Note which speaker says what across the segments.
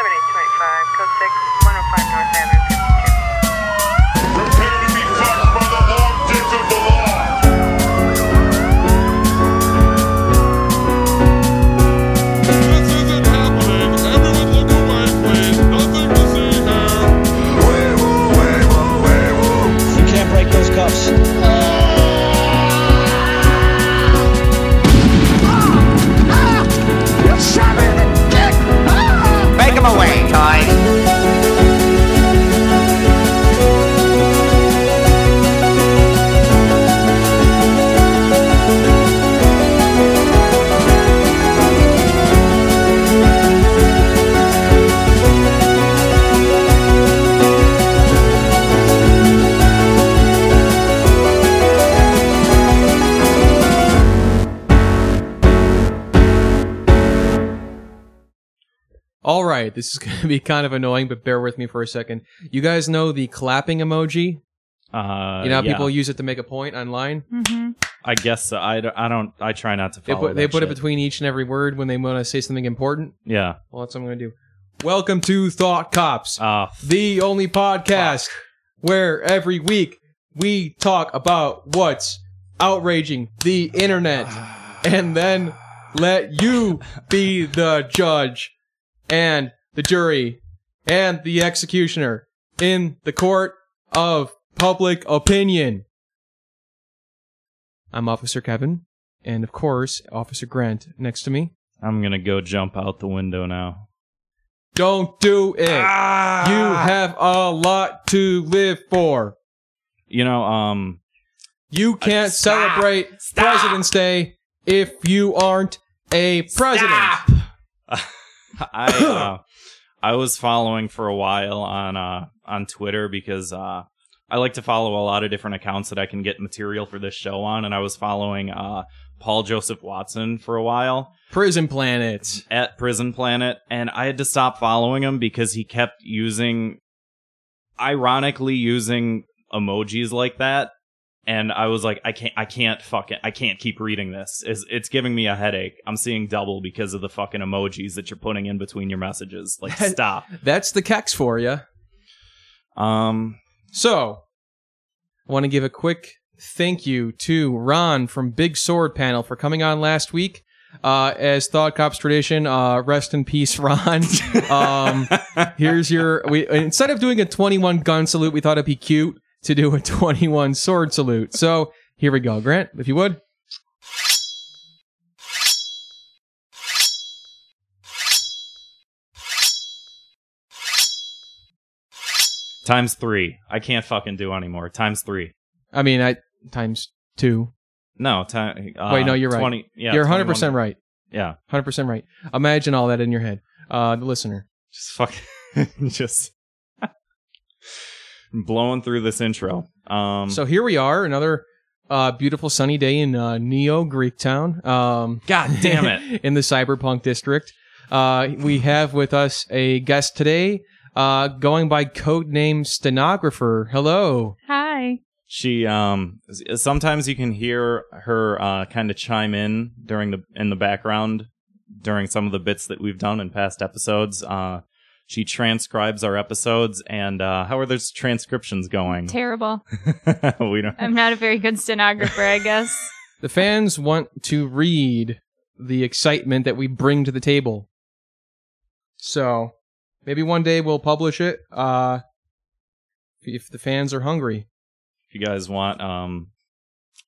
Speaker 1: 7825, code 6, 105 North Avenue
Speaker 2: right, this is going to be kind of annoying, but bear with me for a second. You guys know the clapping emoji?
Speaker 3: Uh,
Speaker 2: You know how
Speaker 3: yeah.
Speaker 2: people use it to make a point online?
Speaker 3: I guess so. I, don't- I don't. I try not to
Speaker 2: They
Speaker 3: follow.
Speaker 2: put, they
Speaker 3: that
Speaker 2: put it
Speaker 3: shit.
Speaker 2: between each and every word when they want to say something important.
Speaker 3: Yeah.
Speaker 2: Well, that's what I'm going to do. Welcome to Thought Cops,
Speaker 3: Uh,
Speaker 2: the only podcast where every week we talk about what's outraging the internet and then let you be the judge and the jury and the executioner in the court of public opinion. I'm Officer Kevin, and of course, Officer Grant next to me.
Speaker 3: I'm gonna go jump out the window now.
Speaker 2: Don't do it. You have a lot to live for.
Speaker 3: You know, um,
Speaker 2: You can't
Speaker 3: stop.
Speaker 2: celebrate President's Day if you aren't a president.
Speaker 3: I uh, I was following for a while on uh on Twitter because uh I like to follow a lot of different accounts that I can get material for this show on, and I was following uh Paul Joseph Watson for a while
Speaker 2: Prison Planet.
Speaker 3: at Prison Planet, and I had to stop following him because he kept using, ironically, using emojis like that. And I was like, I can't, I can't fucking, I can't keep reading this. It's, it's giving me a headache. I'm seeing double because of the fucking emojis that you're putting in between your messages. Like, stop.
Speaker 2: That's the Kex for you.
Speaker 3: Um,
Speaker 2: So, I want to give a quick thank you to Ron from Big Sword Panel for coming on last week. Uh, as Thought Cops tradition, uh, rest in peace, Ron. um, here's your. We instead of doing a 21 gun salute, we thought it'd be cute to do a 21 sword salute. So here we go, Grant, if you would.
Speaker 3: times three. I can't fucking do anymore. Times three.
Speaker 2: I mean, I times two.
Speaker 3: No, time. Uh,
Speaker 2: Wait, no, you're right.
Speaker 3: 20, yeah,
Speaker 2: You're 100 percent right.
Speaker 3: Yeah,
Speaker 2: 100 percent right. Imagine all that in your head, uh, the listener.
Speaker 3: just fucking, just blowing through this intro. Um,
Speaker 2: So here we are, another uh, beautiful sunny day in uh, Neo Greektown. Um,
Speaker 3: God damn it.
Speaker 2: in the cyberpunk district. Uh, we have with us a guest today, uh, going by codename Stenographer. Hello.
Speaker 4: Hi.
Speaker 3: she um sometimes you can hear her uh kind of chime in during the in the background during some of the bits that we've done in past episodes uh she transcribes our episodes and uh how are those transcriptions going
Speaker 4: Terrible.
Speaker 3: we don't
Speaker 4: I'm not a very good stenographer, I guess.
Speaker 2: The fans want to read the excitement that we bring to the table. So maybe one day we'll publish it. Uh, if the fans are hungry.
Speaker 3: if you guys want um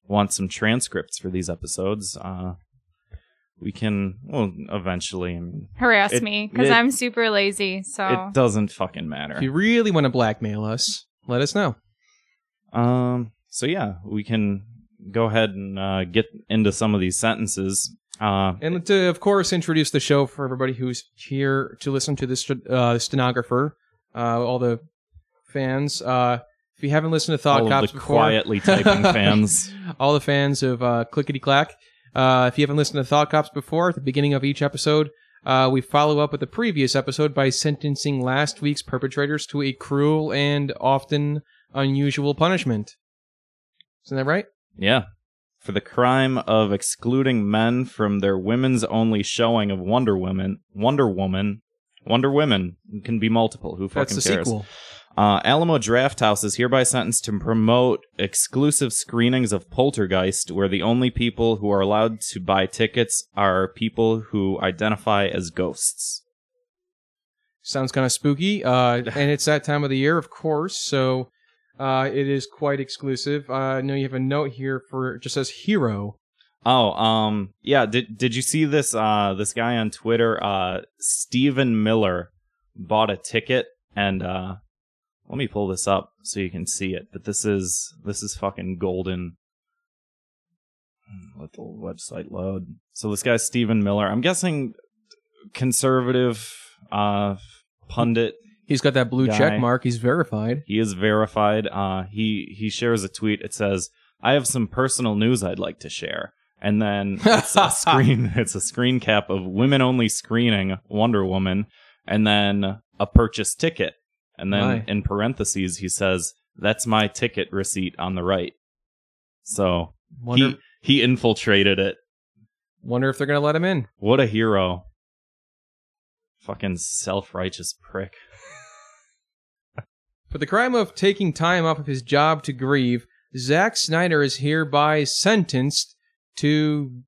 Speaker 3: want some transcripts for these episodes uh we can well eventually I mean,
Speaker 4: Harass
Speaker 3: It-
Speaker 4: me because I'm super lazy. So
Speaker 3: it doesn't fucking matter
Speaker 2: If you really want to blackmail us, let us know.
Speaker 3: Um. So yeah, we can go ahead and uh, get into some of these sentences. Uh,
Speaker 2: And to, of course, introduce the show for everybody who's here to listen to this uh, stenographer, uh, all the fans. Uh, if you haven't listened to Thought
Speaker 3: all
Speaker 2: Cops
Speaker 3: of the
Speaker 2: before,
Speaker 3: quietly typing fans.
Speaker 2: all the fans of uh, Clickety Clack. Uh, if you haven't listened to Thought Cops before, at the beginning of each episode, uh, we follow up with the previous episode by sentencing last week's perpetrators to a cruel and often unusual punishment. Isn't that right?
Speaker 3: Yeah. For the crime of excluding men from their women's only showing of Wonder Woman, Wonder Woman, Wonder Women can be multiple. Who fucking
Speaker 2: That's the
Speaker 3: cares?
Speaker 2: sequel.
Speaker 3: Uh, Alamo Drafthouse is hereby sentenced to promote exclusive screenings of Poltergeist, where the only people who are allowed to buy tickets are people who identify as ghosts.
Speaker 2: Sounds kind of spooky. Uh, and it's that time of the year, of course. So uh, it is quite exclusive. Uh, I know you have a note here for it just says hero.
Speaker 3: Oh, um, yeah. Did did you see this? Uh, this guy on Twitter, uh, Stephen Miller, bought a ticket, and uh, let me pull this up so you can see it. But this is this is fucking golden. Let the website load. So this guy's Stephen Miller. I'm guessing conservative uh pundit.
Speaker 2: He's got that blue
Speaker 3: Guy.
Speaker 2: check mark. He's verified.
Speaker 3: He is verified. Uh, he he shares a tweet. It says, "I have some personal news I'd like to share." And then it's a screen. It's a screen cap of women only screening Wonder Woman, and then a purchase ticket. And then in parentheses he says, "That's my ticket receipt on the right." So
Speaker 2: Wonder,
Speaker 3: he he infiltrated it.
Speaker 2: wonder if they're gonna let him in.
Speaker 3: What a hero! Fucking self righteous prick.
Speaker 2: For the crime of taking time off of his job to grieve, Zack Snyder is hereby sentenced to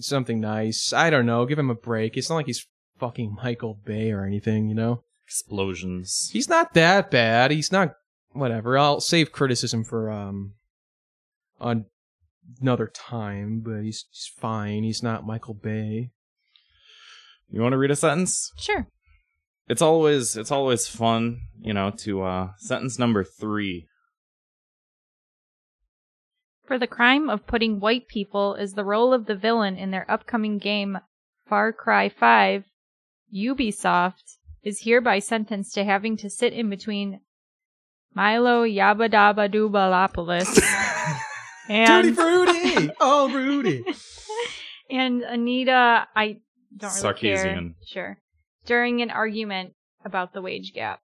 Speaker 2: something nice. I don't know. Give him a break. It's not like he's fucking Michael Bay or anything, you know?
Speaker 3: Explosions.
Speaker 2: He's not that bad. He's not whatever. I'll save criticism for um on another time, but he's, he's fine. He's not Michael Bay.
Speaker 3: You want to read a sentence?
Speaker 4: Sure.
Speaker 3: it's always it's always fun, you know, to uh sentence number 3.
Speaker 4: For the crime of putting white people is the role of the villain in their upcoming game Far Cry 5, Ubisoft is hereby sentenced to having to sit in between Milo Yabba Dubalopoulos and,
Speaker 2: Rudy! oh, Rudy!
Speaker 4: and Anita I don't really care.
Speaker 3: Sarkeesian.
Speaker 4: Sure. During an argument about the wage gap.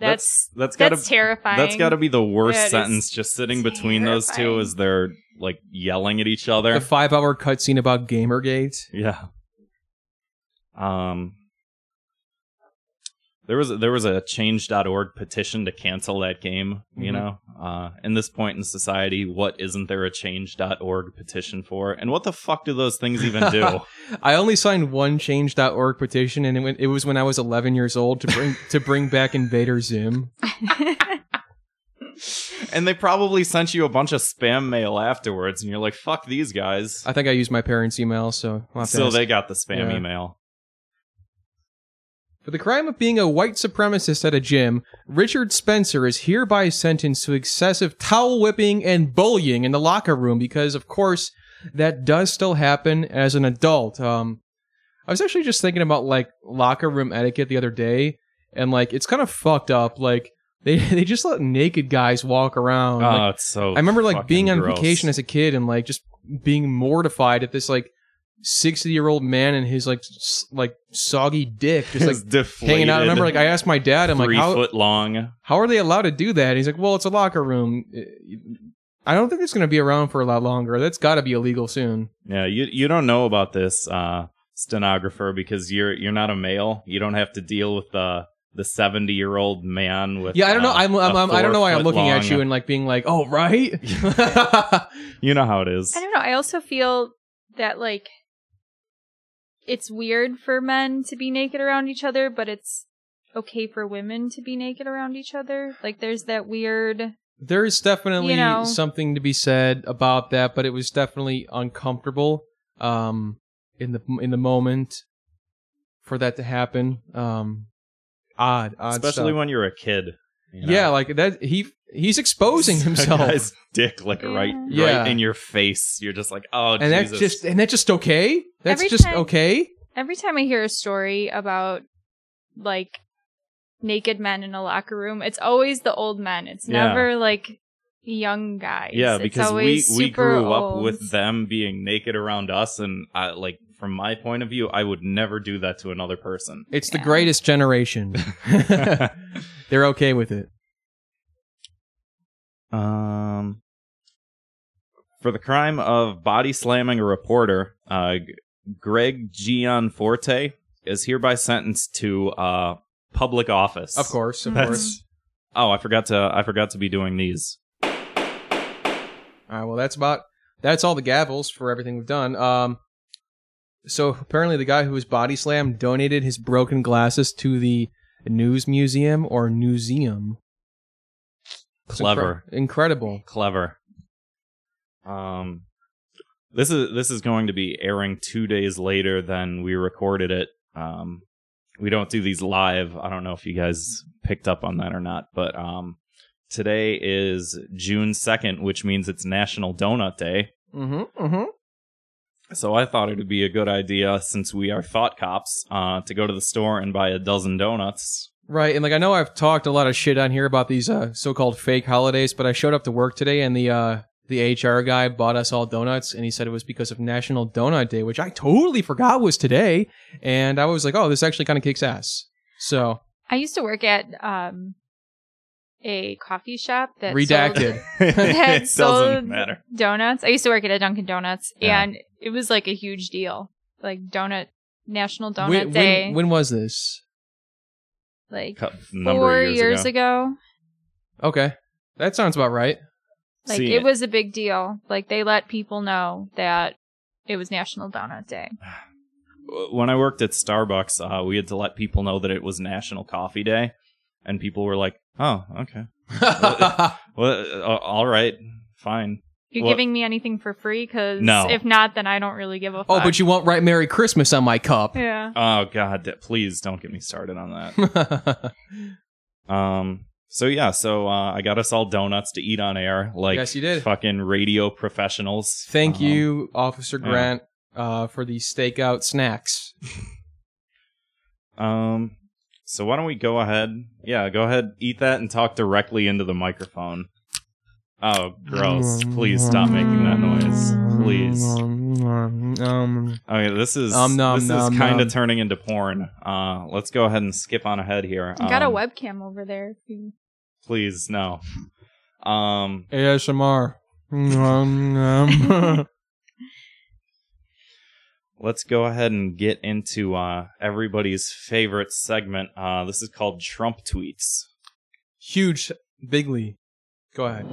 Speaker 4: That's
Speaker 3: that's
Speaker 4: that's,
Speaker 3: gotta
Speaker 4: terrifying.
Speaker 3: that's got to be the worst
Speaker 4: That is
Speaker 3: sentence just sitting between those two
Speaker 4: terrifying.
Speaker 3: as they're like yelling at each other.
Speaker 2: The five hour cutscene about Gamergate.
Speaker 3: yeah. Um there was a, there was a change.org petition to cancel that game, you
Speaker 2: Mhm.
Speaker 3: know. Uh in this point in society, what isn't there a change.org petition for? And what the fuck do those things even do?
Speaker 2: I only signed one change.org petition, and it, went, it was when I was 11 years old to bring to bring back Invader Zim.
Speaker 3: and they probably sent you a bunch of spam mail afterwards and you're like, "Fuck these guys."
Speaker 2: I think I used my parents' email, so
Speaker 3: So
Speaker 2: ask.
Speaker 3: they got the spam
Speaker 2: Yeah.
Speaker 3: email.
Speaker 2: For the crime of being a white supremacist at a gym, Richard Spencer is hereby sentenced to excessive towel whipping and bullying in the locker room because, of course, that does still happen as an adult. Um, I was actually just thinking about like locker room etiquette the other day, and like it's kind of fucked up. Like they they just let naked guys walk around.
Speaker 3: Oh,
Speaker 2: Like,
Speaker 3: it's so.
Speaker 2: I remember like being on
Speaker 3: gross.
Speaker 2: vacation as a kid and like just being mortified at this like sixty year old man and his like s- like soggy dick just like
Speaker 3: deflated,
Speaker 2: hanging out. I remember like I asked my dad, I'm like,
Speaker 3: three
Speaker 2: how
Speaker 3: foot long.
Speaker 2: how are they allowed to do that? He's like, well, it's a locker room. I don't think it's going to be around for a lot longer. That's got to be illegal soon.
Speaker 3: Yeah, you you don't know about this uh, stenographer because you're you're not a male. You don't have to deal with the the seventy year old man with.
Speaker 2: Yeah, I don't know.
Speaker 3: uh,
Speaker 2: I'm, I'm,
Speaker 3: a
Speaker 2: I'm I don't know why I'm
Speaker 3: four-foot
Speaker 2: looking at you and like being like, oh right.
Speaker 3: You know how it is.
Speaker 4: I don't know. I also feel that like it's weird for men to be naked around each other, but it's okay for women to be naked around each other. Like there's that weird
Speaker 2: There's definitely
Speaker 4: You know.
Speaker 2: something to be said about that, but it was definitely uncomfortable um in the in the moment for that to happen. Um odd, odd
Speaker 3: Especially
Speaker 2: stuff.
Speaker 3: when you're a kid. You know?
Speaker 2: Yeah, like that he he's exposing himself.
Speaker 3: guy's dick like right
Speaker 2: Yeah.
Speaker 3: right in your face. You're just like, oh,
Speaker 2: and that's just and that's just okay? That's
Speaker 4: Every
Speaker 2: just
Speaker 4: time-
Speaker 2: okay?
Speaker 4: every time I hear a story about like naked men in a locker room, it's always the old men. It's
Speaker 3: Yeah.
Speaker 4: never like young guys.
Speaker 3: yeah,
Speaker 4: It's
Speaker 3: because we
Speaker 4: always
Speaker 3: we
Speaker 4: super
Speaker 3: grew up
Speaker 4: old.
Speaker 3: with them being naked around us, and I like from my point of view, I would never do that to another person.
Speaker 2: It's the
Speaker 4: Yeah.
Speaker 2: greatest generation. They're okay with it.
Speaker 3: Um, for the crime of body slamming a reporter, uh, G- Greg Gianforte is hereby sentenced to uh, public office.
Speaker 2: Of course, of
Speaker 3: That's-
Speaker 2: course.
Speaker 3: Oh, I forgot to I forgot to be doing these.
Speaker 2: All right, well, that's about that's all the gavels for everything we've done. Um, so apparently, the guy who was body slammed donated his broken glasses to the News Museum or museum.
Speaker 3: Clever.
Speaker 2: incre- incredible.
Speaker 3: Clever. Um this is this is going to be airing 2 days later than we recorded it. Um we don't do these live. I don't know if you guys picked up on that or not, but um today is June 2nd, which means it's National Donut Day.
Speaker 2: Mm-hmm. Mm-hmm.
Speaker 3: So I thought it would be a good idea since we are thought cops uh to go to the store and buy a dozen donuts.
Speaker 2: Right, and like I know I've talked a lot of shit on here about these uh, so-called fake holidays, but I showed up to work today and the uh, the HR guy bought us all donuts, and he said it was because of National Donut Day, which I totally forgot was today, and I was like, oh, this actually kind of kicks ass. So
Speaker 4: I used to work at um a coffee shop that
Speaker 2: redacted.
Speaker 4: sold, that
Speaker 3: it
Speaker 4: sold
Speaker 3: doesn't matter.
Speaker 4: donuts. I used to work at a Dunkin' Donuts,
Speaker 3: Yeah.
Speaker 4: and it was like a huge deal, like donut National Donut
Speaker 2: when,
Speaker 4: Day,
Speaker 2: when, when was this?
Speaker 4: like
Speaker 3: Cou- number of
Speaker 4: four
Speaker 3: years,
Speaker 4: years
Speaker 3: ago.
Speaker 4: ago.
Speaker 2: Okay, that sounds about right.
Speaker 4: Like
Speaker 3: See,
Speaker 4: it was a big deal. Like they let people know that it was National Donut Day.
Speaker 3: when I worked at Starbucks, uh, we had to let people know that it was National Coffee Day, and people were like, "Oh, okay, well, uh, all right, fine."
Speaker 4: You
Speaker 3: Well-
Speaker 4: giving me anything for free? Because
Speaker 3: No.
Speaker 4: if not, then I don't really give a fuck.
Speaker 2: oh, but you won't write Merry Christmas on my cup.
Speaker 4: yeah.
Speaker 3: Oh God, please don't get me started on that. Um. So yeah, so uh, I got us all donuts to eat on air, like
Speaker 2: Yes, you did.
Speaker 3: fucking radio professionals.
Speaker 2: Thank
Speaker 3: Um,
Speaker 2: you, Officer
Speaker 3: yeah.
Speaker 2: Grant, uh, for the stakeout snacks.
Speaker 3: Um. So why don't we go ahead? Yeah, go ahead, eat that, and talk directly into the microphone. Oh, gross! Please stop making that noise, please.
Speaker 2: Um,
Speaker 3: Okay, this is
Speaker 2: Um, nom,
Speaker 3: this
Speaker 2: nom,
Speaker 3: is kind of turning into porn. Uh, let's go ahead and skip on ahead here.
Speaker 4: You got a
Speaker 3: Um,
Speaker 4: webcam over there.
Speaker 3: Please, no. Um,
Speaker 2: ASMR.
Speaker 3: Let's go ahead and get into uh everybody's favorite segment. Uh, this is called Trump tweets.
Speaker 2: Huge, bigly. Go ahead.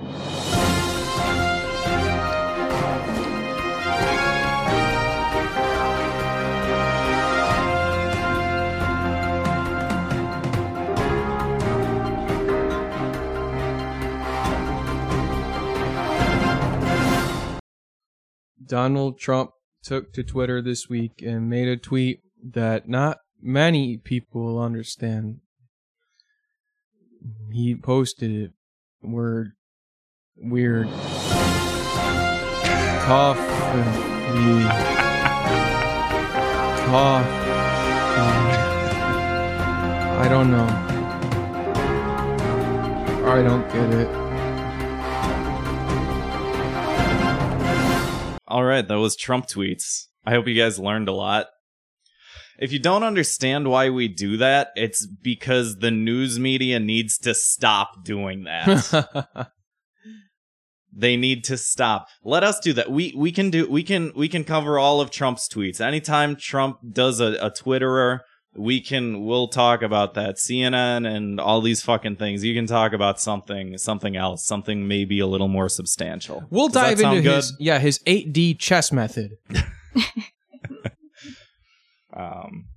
Speaker 2: Donald Trump took to Twitter this week and made a tweet that not many people understand. He posted it. Word. Weird. Coffee. Cough. I don't know. I don't get it.
Speaker 3: All right, that was Trump tweets. I hope you guys learned a lot. If you don't understand why we do that, it's because the news media needs to stop doing that. they need to stop. Let us do that. We we can do we can we can cover all of Trump's tweets. Anytime Trump does a, a Twitterer, we can we'll talk about that. CNN and all these fucking things. You can talk about something something else, something maybe a little more substantial.
Speaker 2: We'll
Speaker 3: Does
Speaker 2: dive into
Speaker 3: good?
Speaker 2: his yeah his 8D chess method.
Speaker 3: Um,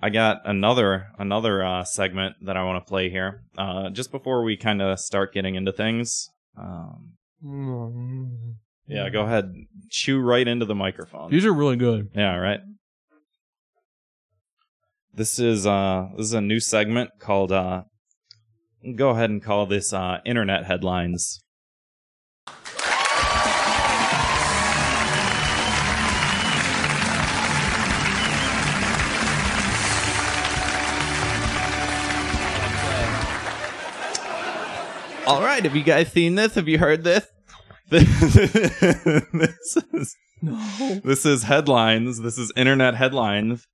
Speaker 3: I got another another uh, segment that I want to play here. Uh, just before we kind of start getting into things. Um, yeah, go ahead, chew right into the microphone.
Speaker 2: These are really good.
Speaker 3: Yeah, right. This is uh this is a new segment called uh go ahead and call this uh internet headlines. All right, have you guys seen this? Have you heard this? this is
Speaker 2: No.
Speaker 3: this is headlines. This is internet headlines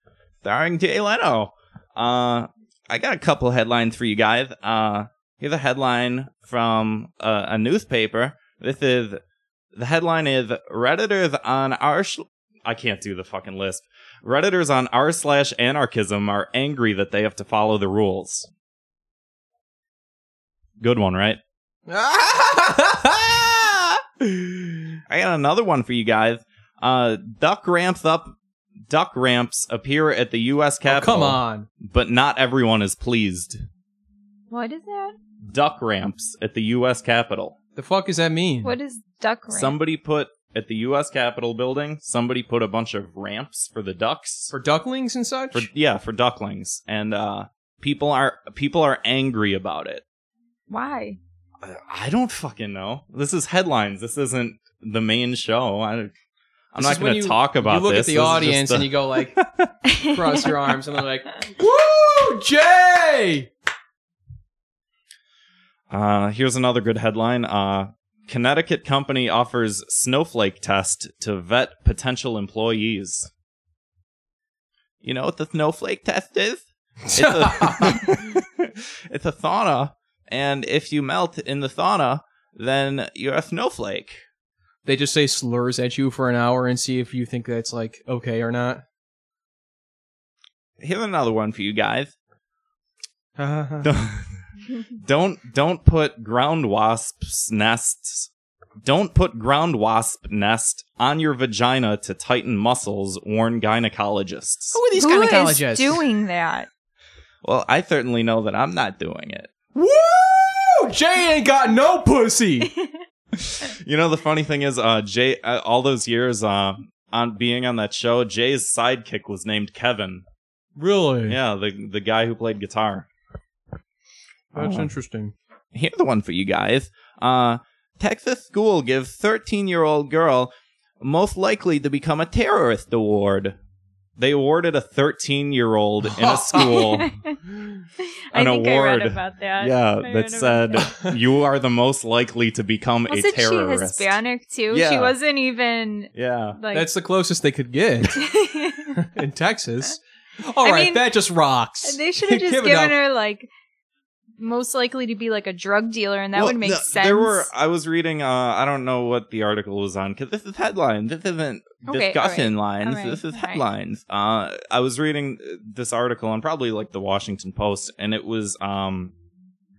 Speaker 3: starring Jay Leno. Uh, I got a couple headlines for you guys. Uh, here's a headline from uh, a newspaper. This is the headline is Redditors on our sh- I can't do the fucking list. Redditors on r slash anarchism are angry that they have to follow the rules. Good one, right? I got another one for you guys. Uh, duck ramps up. Duck ramps appear at the U.S.
Speaker 2: Oh,
Speaker 3: Capitol.
Speaker 2: come on.
Speaker 3: But not everyone is pleased.
Speaker 4: What is that?
Speaker 3: Duck ramps at the U.S. Capitol.
Speaker 2: The fuck does that mean?
Speaker 4: What is duck ramp?
Speaker 3: Somebody put at the U.S. Capitol building. Somebody put a bunch of ramps for the ducks.
Speaker 2: For ducklings and such?
Speaker 3: For yeah, for ducklings, and uh, people are people are angry about it.
Speaker 4: Why?
Speaker 3: I don't fucking know. This is headlines. This isn't the main show. I, I'm
Speaker 2: This
Speaker 3: not
Speaker 2: when
Speaker 3: going
Speaker 2: you-
Speaker 3: to talk about this.
Speaker 2: You look
Speaker 3: this.
Speaker 2: at the
Speaker 3: This
Speaker 2: audience
Speaker 3: just
Speaker 2: and
Speaker 3: a-
Speaker 2: you go like, cross your arms, and they're like, "Woo, Jay!"
Speaker 3: Uh, here's another good headline. Uh, Connecticut company offers snowflake test to vet potential employees. You know what the snowflake test is? It's a, it's a sauna, and if you melt in the sauna, then you're a snowflake.
Speaker 2: They just say slurs at you for an hour and see if you think that's like okay or not.
Speaker 3: Here's another one for you guys. Don't don't don't put ground wasps nests don't put ground wasp nest on your vagina to tighten muscles warn gynecologists
Speaker 2: Who are these
Speaker 4: Who is
Speaker 2: gynecologists?
Speaker 4: doing that?
Speaker 3: well i certainly know that i'm not doing it
Speaker 2: Woo! Jay ain't got no pussy.
Speaker 3: you know the funny thing is uh jay uh, all those years uh on being on that show jay's sidekick was named kevin
Speaker 2: really?
Speaker 3: yeah the the guy who played guitar
Speaker 2: That's
Speaker 3: Uh,
Speaker 2: interesting.
Speaker 3: here's the one for you guys. Uh, Texas school gives 13 year old girl most likely to become a terrorist award. They awarded a 13 year old in a school.
Speaker 4: I
Speaker 3: An
Speaker 4: think I read
Speaker 3: award.
Speaker 4: about that.
Speaker 3: yeah,
Speaker 4: I read
Speaker 3: that
Speaker 4: about
Speaker 3: said, you are the most likely to become a
Speaker 4: Wasn't she
Speaker 3: terrorist.
Speaker 4: Hispanic too?
Speaker 3: Yeah.
Speaker 4: She wasn't even
Speaker 3: Yeah.
Speaker 4: like.
Speaker 2: That's the closest they could get in Texas. All right,
Speaker 4: I mean,
Speaker 2: that just rocks.
Speaker 4: they should have just given her like most likely to be like a drug dealer, and that
Speaker 3: Well,
Speaker 4: would make
Speaker 3: no,
Speaker 4: sense.
Speaker 3: There were. I was reading. Uh, I don't know what the article was on because this is headline. This isn't
Speaker 4: Okay,
Speaker 3: discussion
Speaker 4: alright,
Speaker 3: lines.
Speaker 4: alright,
Speaker 3: this is headlines. Uh, I was reading uh, this article on probably like the Washington Post, and it was um,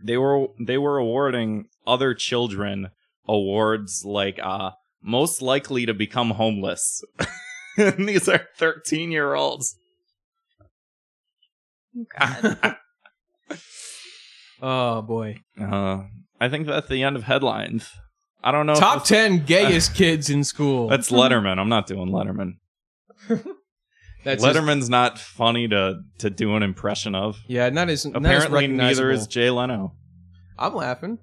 Speaker 3: they were they were awarding other children awards like uh most likely to become homeless. and these are thirteen year olds.
Speaker 4: God.
Speaker 2: Oh boy.
Speaker 3: Uh, I think that's the end of headlines. I don't know.
Speaker 2: Top
Speaker 3: this-
Speaker 2: ten gayest kids in school.
Speaker 3: That's Letterman. I'm not doing Letterman.
Speaker 2: That's just-
Speaker 3: Letterman's not funny to to do an impression of.
Speaker 2: yeah, not as not as
Speaker 3: Apparently, neither
Speaker 2: recognizable.
Speaker 3: is Jay Leno.
Speaker 2: I'm laughing.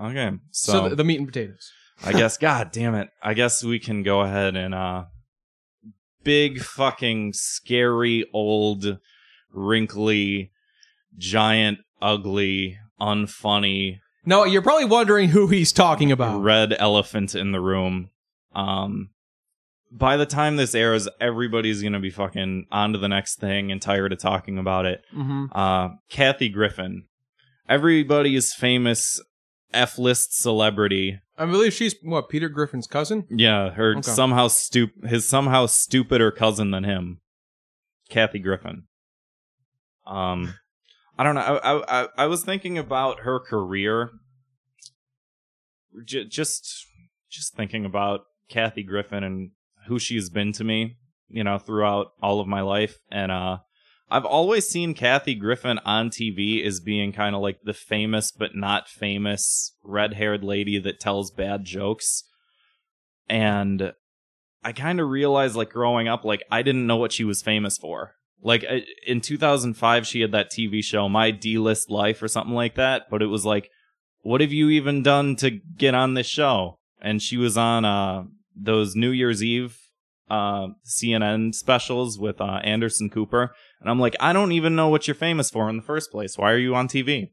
Speaker 3: Okay,
Speaker 2: So,
Speaker 3: so,
Speaker 2: the, the meat and potatoes.
Speaker 3: I guess, God damn it, I guess we can go ahead and uh, big fucking scary old wrinkly giant ugly unfunny
Speaker 2: No, you're probably wondering who he's talking about.
Speaker 3: red elephant in the room. Um, by the time this airs, everybody's gonna be fucking on to the next thing and tired of talking about it.
Speaker 2: hmm
Speaker 3: Uh, Kathy Griffin, everybody's famous F list celebrity.
Speaker 2: I believe she's what Peter Griffin's cousin.
Speaker 3: Yeah, her
Speaker 2: Okay.
Speaker 3: somehow stup- his somehow stupider cousin than him, Kathy Griffin. Um, I don't know. I I I, was thinking about her career. J- just just thinking about Kathy Griffin and who she's been to me, you know, throughout all of my life, and uh, I've always seen Kathy Griffin on TV as being kind of like the famous but not famous red-haired lady that tells bad jokes. And I kind of realized like growing up like I didn't know what she was famous for. Like in 2005 she had that TV show My D-List Life or something like that, but it was like what have you even done to get on this show? And she was on uh those New Year's Eve uh CNN specials with uh Anderson Cooper and I'm like, I don't even know what you're famous for in the first place. Why are you on TV?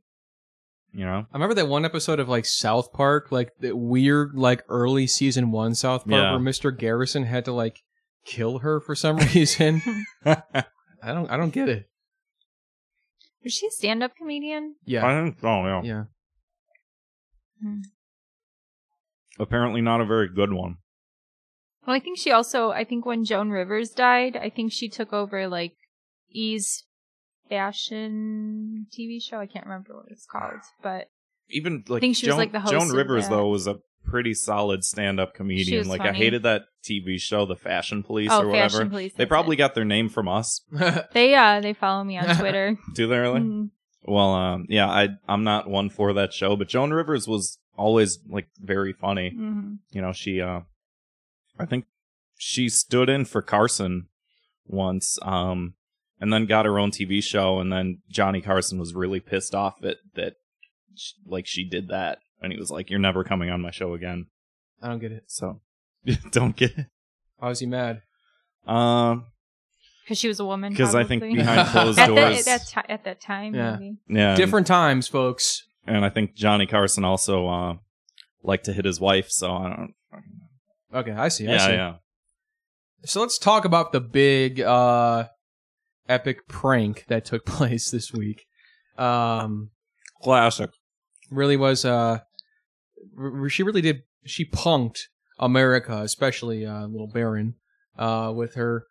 Speaker 3: You know?
Speaker 2: I remember that one episode of like South Park, like the weird, like early season one South Park,
Speaker 3: Yeah.
Speaker 2: where Mr. Garrison had to like kill her for some reason. I don't, I don't get it.
Speaker 4: Is she a stand-up comedian?
Speaker 2: Yeah,
Speaker 3: I don't oh yeah.
Speaker 2: yeah. Hmm.
Speaker 3: Apparently not a very good one.
Speaker 4: Well, I think she also, I think when Joan Rivers died, I think she took over like E's fashion TV show. I can't remember what it's called, but
Speaker 3: Even like
Speaker 4: think she was,
Speaker 3: Joan,
Speaker 4: like, the host
Speaker 3: Joan
Speaker 4: of
Speaker 3: Rivers
Speaker 4: that.
Speaker 3: though was a pretty solid stand-up comedian.
Speaker 4: was
Speaker 3: Like I hated that TV show, The Fashion Police
Speaker 4: oh,
Speaker 3: or whatever.
Speaker 4: Fashion Police.
Speaker 3: They probably
Speaker 4: it.
Speaker 3: got their name from us.
Speaker 4: they uh they follow me on Twitter.
Speaker 3: Do they really?
Speaker 4: Mhm.
Speaker 3: Well, um, yeah, I I'm not one for that show, but Joan Rivers was always like very funny.
Speaker 4: Mhm.
Speaker 3: You know, she uh, I think she stood in for Carson once, um, and then got her own TV show, and then Johnny Carson was really pissed off at that, sh like she did that, and he was like, "You're never coming on my show again."
Speaker 2: I don't get it.
Speaker 3: So, don't get it.
Speaker 2: Why was he mad?
Speaker 3: Um,
Speaker 4: Because she was a woman.
Speaker 3: because I think behind closed
Speaker 4: at,
Speaker 3: doors,
Speaker 4: that, at, that ti- at that time,
Speaker 2: Yeah.
Speaker 4: maybe.
Speaker 3: yeah,
Speaker 2: Different times, folks.
Speaker 3: and I think Johnny Carson also uh liked to hit his wife. So I don't.
Speaker 2: Okay, I see. I
Speaker 3: Yeah,
Speaker 2: see.
Speaker 3: yeah.
Speaker 2: So let's talk about the big uh epic prank that took place this week. Um
Speaker 3: Classic.
Speaker 2: really was uh r- r- she really did she punked America, especially uh little Barron, uh with her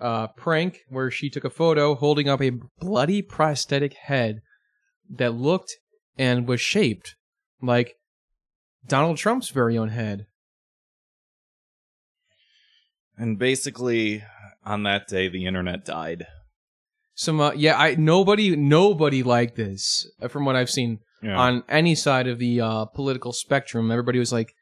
Speaker 2: uh prank where she took a photo holding up a bloody prosthetic head that looked and was shaped like Donald Trump's very own head.
Speaker 3: And basically, on that day, the internet died.
Speaker 2: Some uh, yeah, I nobody nobody liked this uh, from what I've seen
Speaker 3: Yeah.
Speaker 2: on any side of the uh, political spectrum. Everybody was like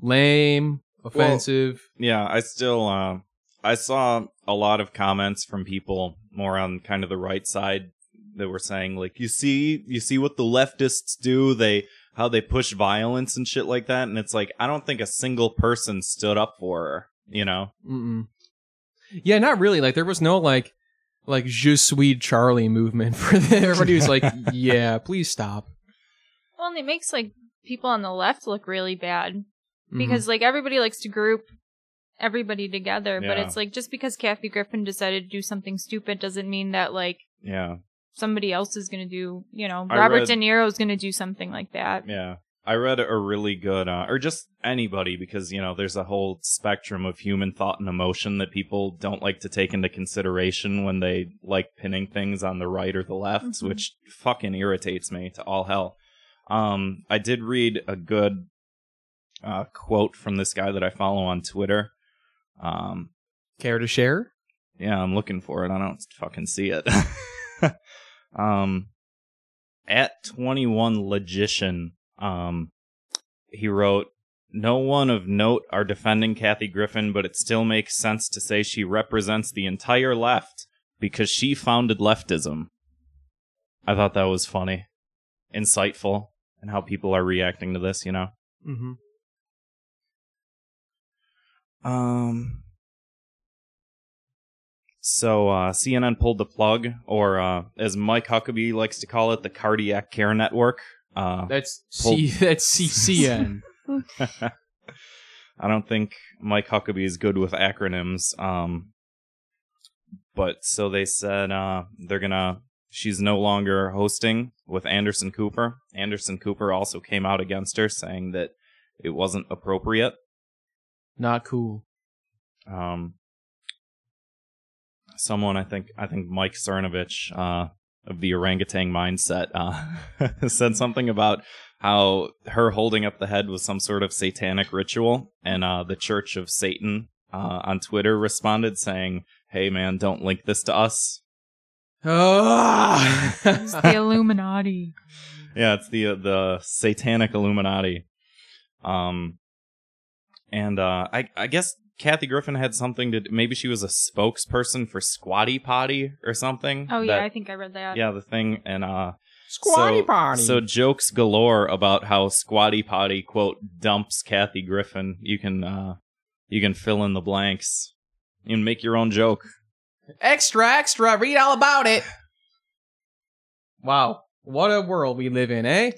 Speaker 2: lame, offensive.
Speaker 3: yeah, I still, uh, I saw a lot of comments from people more on kind of the right side that were saying like, you see, you see what the leftists do? They, how they push violence and shit like that. And it's like, I don't think a single person stood up for her, you know?
Speaker 2: Mm-mm. Yeah, not really. Like there was no like like je suis Charlie movement for. Everybody was like, yeah, please stop.
Speaker 4: Well, and it makes like people on the left look really bad
Speaker 2: Mhm.
Speaker 4: because like everybody likes to group everybody together, but it's like just because Kathy Griffin decided to do something stupid doesn't mean that like
Speaker 3: Yeah.
Speaker 4: somebody else is going to do, you know,
Speaker 3: I
Speaker 4: Robert
Speaker 3: read-
Speaker 4: De Niro is going to do something like that.
Speaker 3: Yeah. I read a really good, uh, or just anybody, because, you know, there's a whole spectrum of human thought and emotion that people don't like to take into consideration when they like pinning things on the right or the left,
Speaker 4: Mhm.
Speaker 3: which fucking irritates me to all hell. Um, I did read a good uh, quote from this guy that I follow on Twitter. Um,
Speaker 2: Care to share?
Speaker 3: yeah, I'm looking for it. I don't fucking see it. um, at 21 logician, um, he wrote, "No one of note are defending Kathy Griffin, but it still makes sense to say she represents the entire left because she founded leftism." I thought that was funny, insightful, and how people are reacting to this. You know.
Speaker 2: Mm-hmm.
Speaker 3: Um. So uh, CNN pulled the plug, or uh, as Mike Huckabee likes to call it, the Cardiac Care Network. Uh,
Speaker 2: That's
Speaker 3: Pull-
Speaker 2: C. That's CCN.
Speaker 3: I don't think Mike Huckabee is good with acronyms. Um, but so they said uh, they're gonna. She's no longer hosting with Anderson Cooper. Anderson Cooper also came out against her, saying that it wasn't appropriate.
Speaker 2: Not cool.
Speaker 3: um, someone I think I think Mike Cernovich uh, of the orangutan mindset uh, said something about how her holding up the head was some sort of satanic ritual, and uh, the Church of Satan uh, on Twitter responded saying, "Hey man, don't link this to us."
Speaker 2: Ah!
Speaker 4: It's the Illuminati.
Speaker 3: Yeah, it's the the satanic Illuminati. Um, and uh, I I guess Kathy Griffin had something to. Maybe she was a spokesperson for Squatty Potty or something.
Speaker 4: Oh yeah,
Speaker 3: That-
Speaker 4: I think I read that.
Speaker 3: yeah, the thing, and uh,
Speaker 2: Squatty
Speaker 3: so,
Speaker 2: potty.
Speaker 3: So jokes galore about how Squatty Potty quote dumps Kathy Griffin. You can uh, you can fill in the blanks. You can make your own joke.
Speaker 2: Extra, extra. Read all about it. Wow, what a world we live in, eh?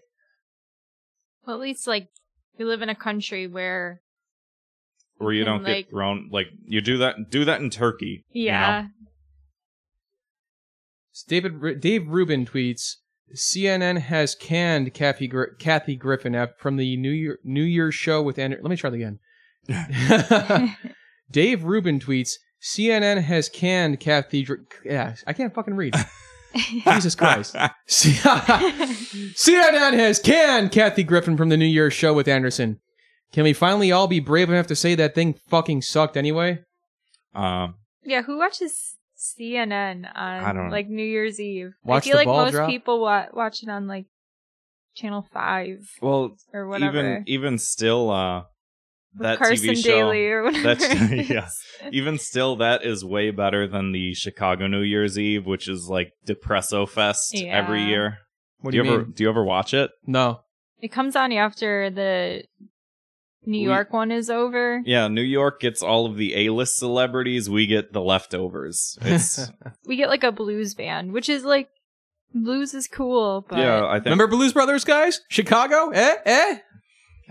Speaker 4: Well, at least like we live in a country where
Speaker 3: Where you don't
Speaker 4: like-
Speaker 3: get thrown like you do that do that in Turkey. you know?
Speaker 4: yeah,
Speaker 2: David Dave Rubin tweets: CNN has canned Kathy Gr- Kathy Griffin af- from the New Year New Year's show with Andrew. Let me try that again. Dave Rubin tweets, CNN has canned Kathy. Dr- yeah, I can't fucking read. Jesus Christ. C- CNN has canned Kathy Griffin from the New Year's show with Anderson. Can we finally all be brave enough to say that thing fucking sucked anyway?
Speaker 3: Um,
Speaker 4: yeah, who watches CNN on
Speaker 3: I don't know.
Speaker 4: like New Year's Eve?
Speaker 2: Watch
Speaker 4: I feel like most
Speaker 2: drop?
Speaker 4: people wa- watch it on like Channel Five
Speaker 3: well,
Speaker 4: or whatever.
Speaker 3: even even still, uh,
Speaker 4: With
Speaker 3: that
Speaker 4: Carson
Speaker 3: TV show.
Speaker 4: Daly or whatever.
Speaker 3: That's
Speaker 4: it
Speaker 3: yeah. Even still, that is way better than the Chicago New Year's Eve, which is like Depresso Fest every year.
Speaker 2: What
Speaker 3: do
Speaker 2: do
Speaker 3: you,
Speaker 2: you
Speaker 3: ever do you ever watch it?
Speaker 2: No.
Speaker 4: It comes on after the New
Speaker 3: We-
Speaker 4: York one is over.
Speaker 3: Yeah, New York gets all of the A-list celebrities. We get the leftovers. It's
Speaker 4: We get like a blues band, which is like blues is cool, but
Speaker 3: yeah. I think
Speaker 2: Remember Blues Brothers, guys? Chicago? Eh? Eh?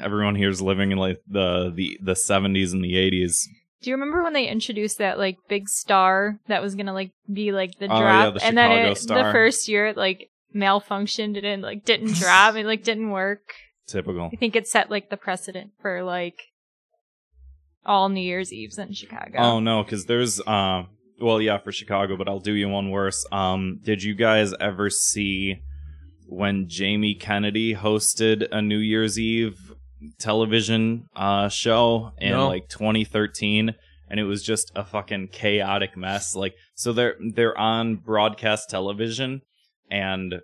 Speaker 3: Everyone here is living in like the the the seventies and the eighties.
Speaker 4: Do you remember when they introduced that like big star that was gonna like be like the
Speaker 3: Oh,
Speaker 4: drop,
Speaker 3: yeah, the
Speaker 4: and then it, the first year it like malfunctioned and it like didn't drop, it like didn't work.
Speaker 3: Typical.
Speaker 4: I think it set like the precedent for like all New Year's Eves in Chicago.
Speaker 3: Oh no, because there's um. Well, yeah, for Chicago, but I'll do you one worse. Um, did you guys ever see when Jamie Kennedy hosted a New Year's Eve television uh show in
Speaker 2: No.
Speaker 3: like 2013? And it was just a fucking chaotic mess. Like, so they're they're on broadcast television, and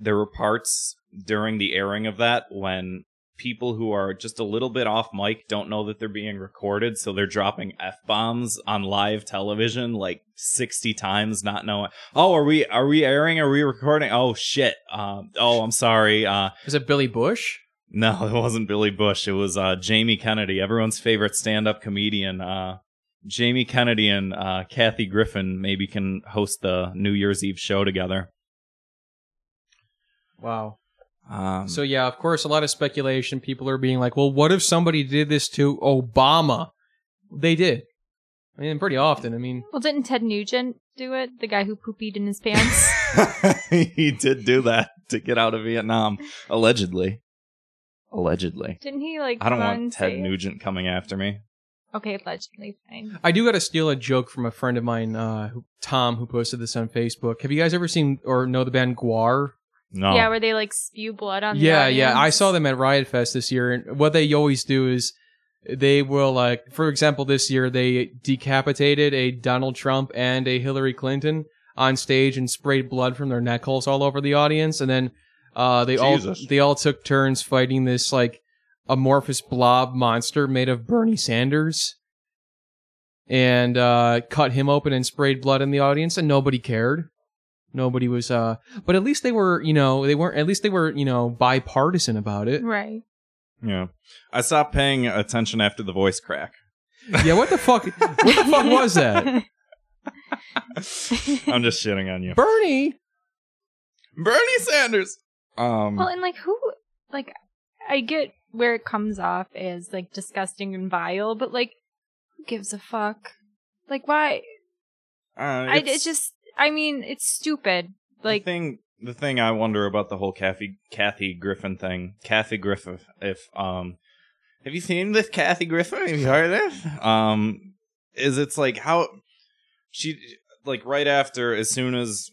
Speaker 3: there were parts during the airing of that when people who are just a little bit off mic don't know that they're being recorded, so they're dropping f bombs on live television like sixty times, not knowing. Oh, are we are we airing? Are we recording? Oh shit. Um. Oh, I'm sorry. Uh.
Speaker 2: Is it Billy Bush?
Speaker 3: No, it wasn't Billy Bush. It was uh Jamie Kennedy, everyone's favorite stand-up comedian. Uh. Jamie Kennedy and uh, Kathy Griffin maybe can host the New Year's Eve show together.
Speaker 2: Wow.
Speaker 3: Um,
Speaker 2: So yeah, of course, a lot of speculation. People are being like, "Well, what if somebody did this to Obama?" They did. I mean, pretty often. I mean,
Speaker 4: Well, didn't Ted Nugent do it? The guy who pooped in his pants.
Speaker 3: he did do that to get out of Vietnam, allegedly. Allegedly.
Speaker 4: didn't he like?
Speaker 3: I don't
Speaker 4: come on
Speaker 3: want Ted
Speaker 4: say-
Speaker 3: Nugent coming after me.
Speaker 4: Okay, allegedly, fine.
Speaker 2: I do got to steal a joke from a friend of mine, uh, who, Tom, who posted this on Facebook. Have you guys ever seen or know the band GWAR?
Speaker 3: No.
Speaker 4: Yeah, where they like spew blood on. the
Speaker 2: Yeah, yeah. I saw them at Riot Fest this year, and what they always do is they will, like, for example, this year they decapitated a Donald Trump and a Hillary Clinton on stage and sprayed blood from their neck holes all over the audience, and then uh, they
Speaker 3: Jesus.
Speaker 2: all they all took turns fighting this like amorphous blob monster made of Bernie Sanders. And uh, cut him open and sprayed blood in the audience, and nobody cared. Nobody was, uh, but at least they were, you know, they weren't, at least they were, you know, bipartisan about it.
Speaker 4: Right.
Speaker 3: Yeah. I stopped paying attention after the voice crack.
Speaker 2: Yeah, what the fuck? what the fuck was that?
Speaker 3: I'm just shitting on you.
Speaker 2: Bernie?
Speaker 3: Bernie Sanders! Um,
Speaker 4: Well, and like who, like, I get where it comes off as like disgusting and vile, but like, who gives a fuck? Like, why?
Speaker 3: uh,
Speaker 4: I
Speaker 3: it's-
Speaker 4: it's just, I mean, it's stupid. Like,
Speaker 3: the thing the thing I wonder about the whole Kathy Kathy Griffin thing, Kathy Griffin, if um, have you seen this Kathy Griffin? Have you heard of this? Um, is it's like how she like right after as soon as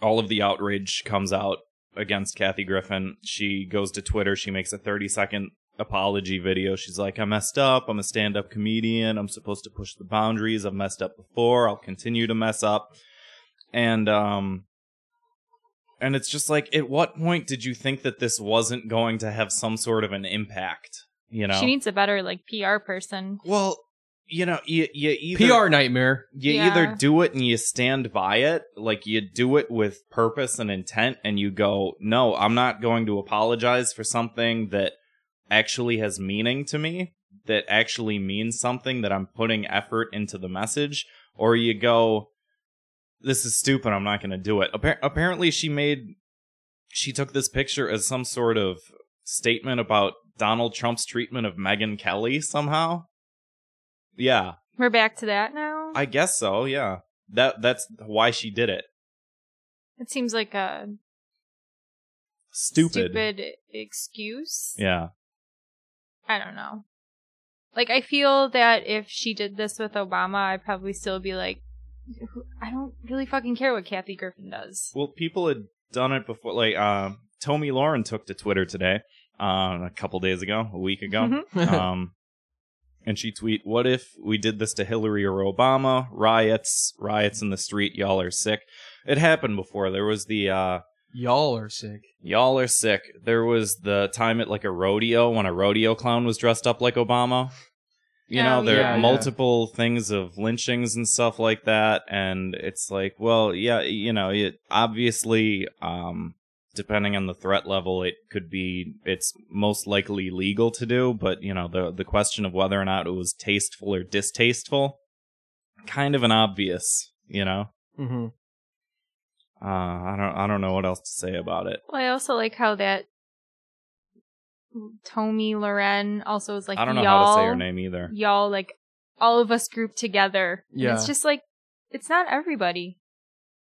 Speaker 3: all of the outrage comes out against Kathy Griffin, she goes to Twitter. She makes a thirty second apology video. She's like, I messed up. I'm a stand up comedian. I'm supposed to push the boundaries. I've messed up before. I'll continue to mess up. And um and it's just like at what point did you think that this wasn't going to have some sort of an impact? You know?
Speaker 4: she needs a better like PR person.
Speaker 3: well, you know, you you either
Speaker 2: PR nightmare.
Speaker 3: you
Speaker 4: Yeah.
Speaker 3: either do it and you stand by it, like you do it with purpose and intent, and you go, no, I'm not going to apologize for something that actually has meaning to me, that actually means something, that I'm putting effort into the message, or you go, this is stupid, I'm not going to do it. Appar- apparently, she made, she took this picture as some sort of statement about Donald Trump's treatment of Megyn Kelly somehow. Yeah.
Speaker 4: We're back to that now.
Speaker 3: I guess so. Yeah, that that's why she did it.
Speaker 4: it seems like a
Speaker 3: Stupid.
Speaker 4: stupid excuse.
Speaker 3: Yeah.
Speaker 4: I don't know. Like I feel that if she did this with Obama, I'd probably still be like, I don't really fucking care what Kathy Griffin does.
Speaker 3: Well, people had done it before. Like, uh, Tomi Lahren took to Twitter today, uh, a couple days ago, a week ago. um, and she tweet, "What if we did this to Hillary or Obama? Riots, riots in the street. Y'all are sick. It happened before. There was the uh,
Speaker 2: Y'all are sick.
Speaker 3: y'all are sick. There was the time at like a rodeo when a rodeo clown was dressed up like Obama. You know,
Speaker 4: Oh,
Speaker 3: there
Speaker 2: yeah,
Speaker 3: are
Speaker 2: yeah.
Speaker 3: multiple things of lynchings and stuff like that, and it's like, well, yeah, you know, it obviously, um, depending on the threat level, it could be, it's most likely legal to do, but you know, the the question of whether or not it was tasteful or distasteful, kind of an obvious, you know.
Speaker 2: hmm
Speaker 3: Uh, I don't, I don't know what else to say about it.
Speaker 4: Well, I also like how that Tomi Lahren also is like
Speaker 3: I don't know
Speaker 4: y'all,
Speaker 3: how to say her name either.
Speaker 4: Y'all like all of us grouped together. And
Speaker 2: Yeah.
Speaker 4: it's just like it's not everybody.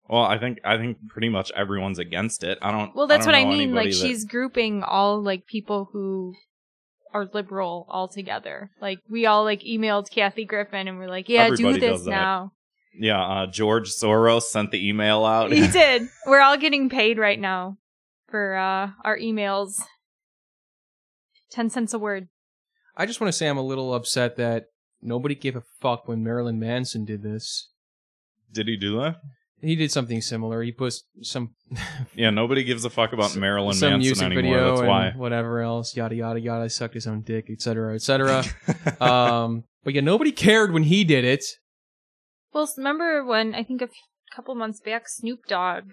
Speaker 3: Well, I think I think pretty much everyone's against it. I don't.
Speaker 4: Well, that's
Speaker 3: I
Speaker 4: what
Speaker 3: don't
Speaker 4: I
Speaker 3: know
Speaker 4: mean. Like
Speaker 3: that-
Speaker 4: she's grouping all like people who are liberal all together. Like we all like emailed Kathy Griffin and we're like, yeah,
Speaker 3: Everybody
Speaker 4: do this now.
Speaker 3: yeah. Uh, George Soros sent the email out.
Speaker 4: He did. We're all getting paid right now for uh our emails. Ten cents a word.
Speaker 2: I just want to say I'm a little upset that nobody gave a fuck when Marilyn Manson did this.
Speaker 3: Did he do that?
Speaker 2: He did something similar. He put some
Speaker 3: Yeah. Nobody gives a fuck about Marilyn
Speaker 2: some
Speaker 3: Manson
Speaker 2: music
Speaker 3: anymore.
Speaker 2: video
Speaker 3: That's
Speaker 2: and
Speaker 3: why.
Speaker 2: whatever else, yada yada yada. Sucked his own dick, etc. etc. um, but yeah, nobody cared when he did it.
Speaker 4: Well, remember when I think a f- couple months back, Snoop Dogg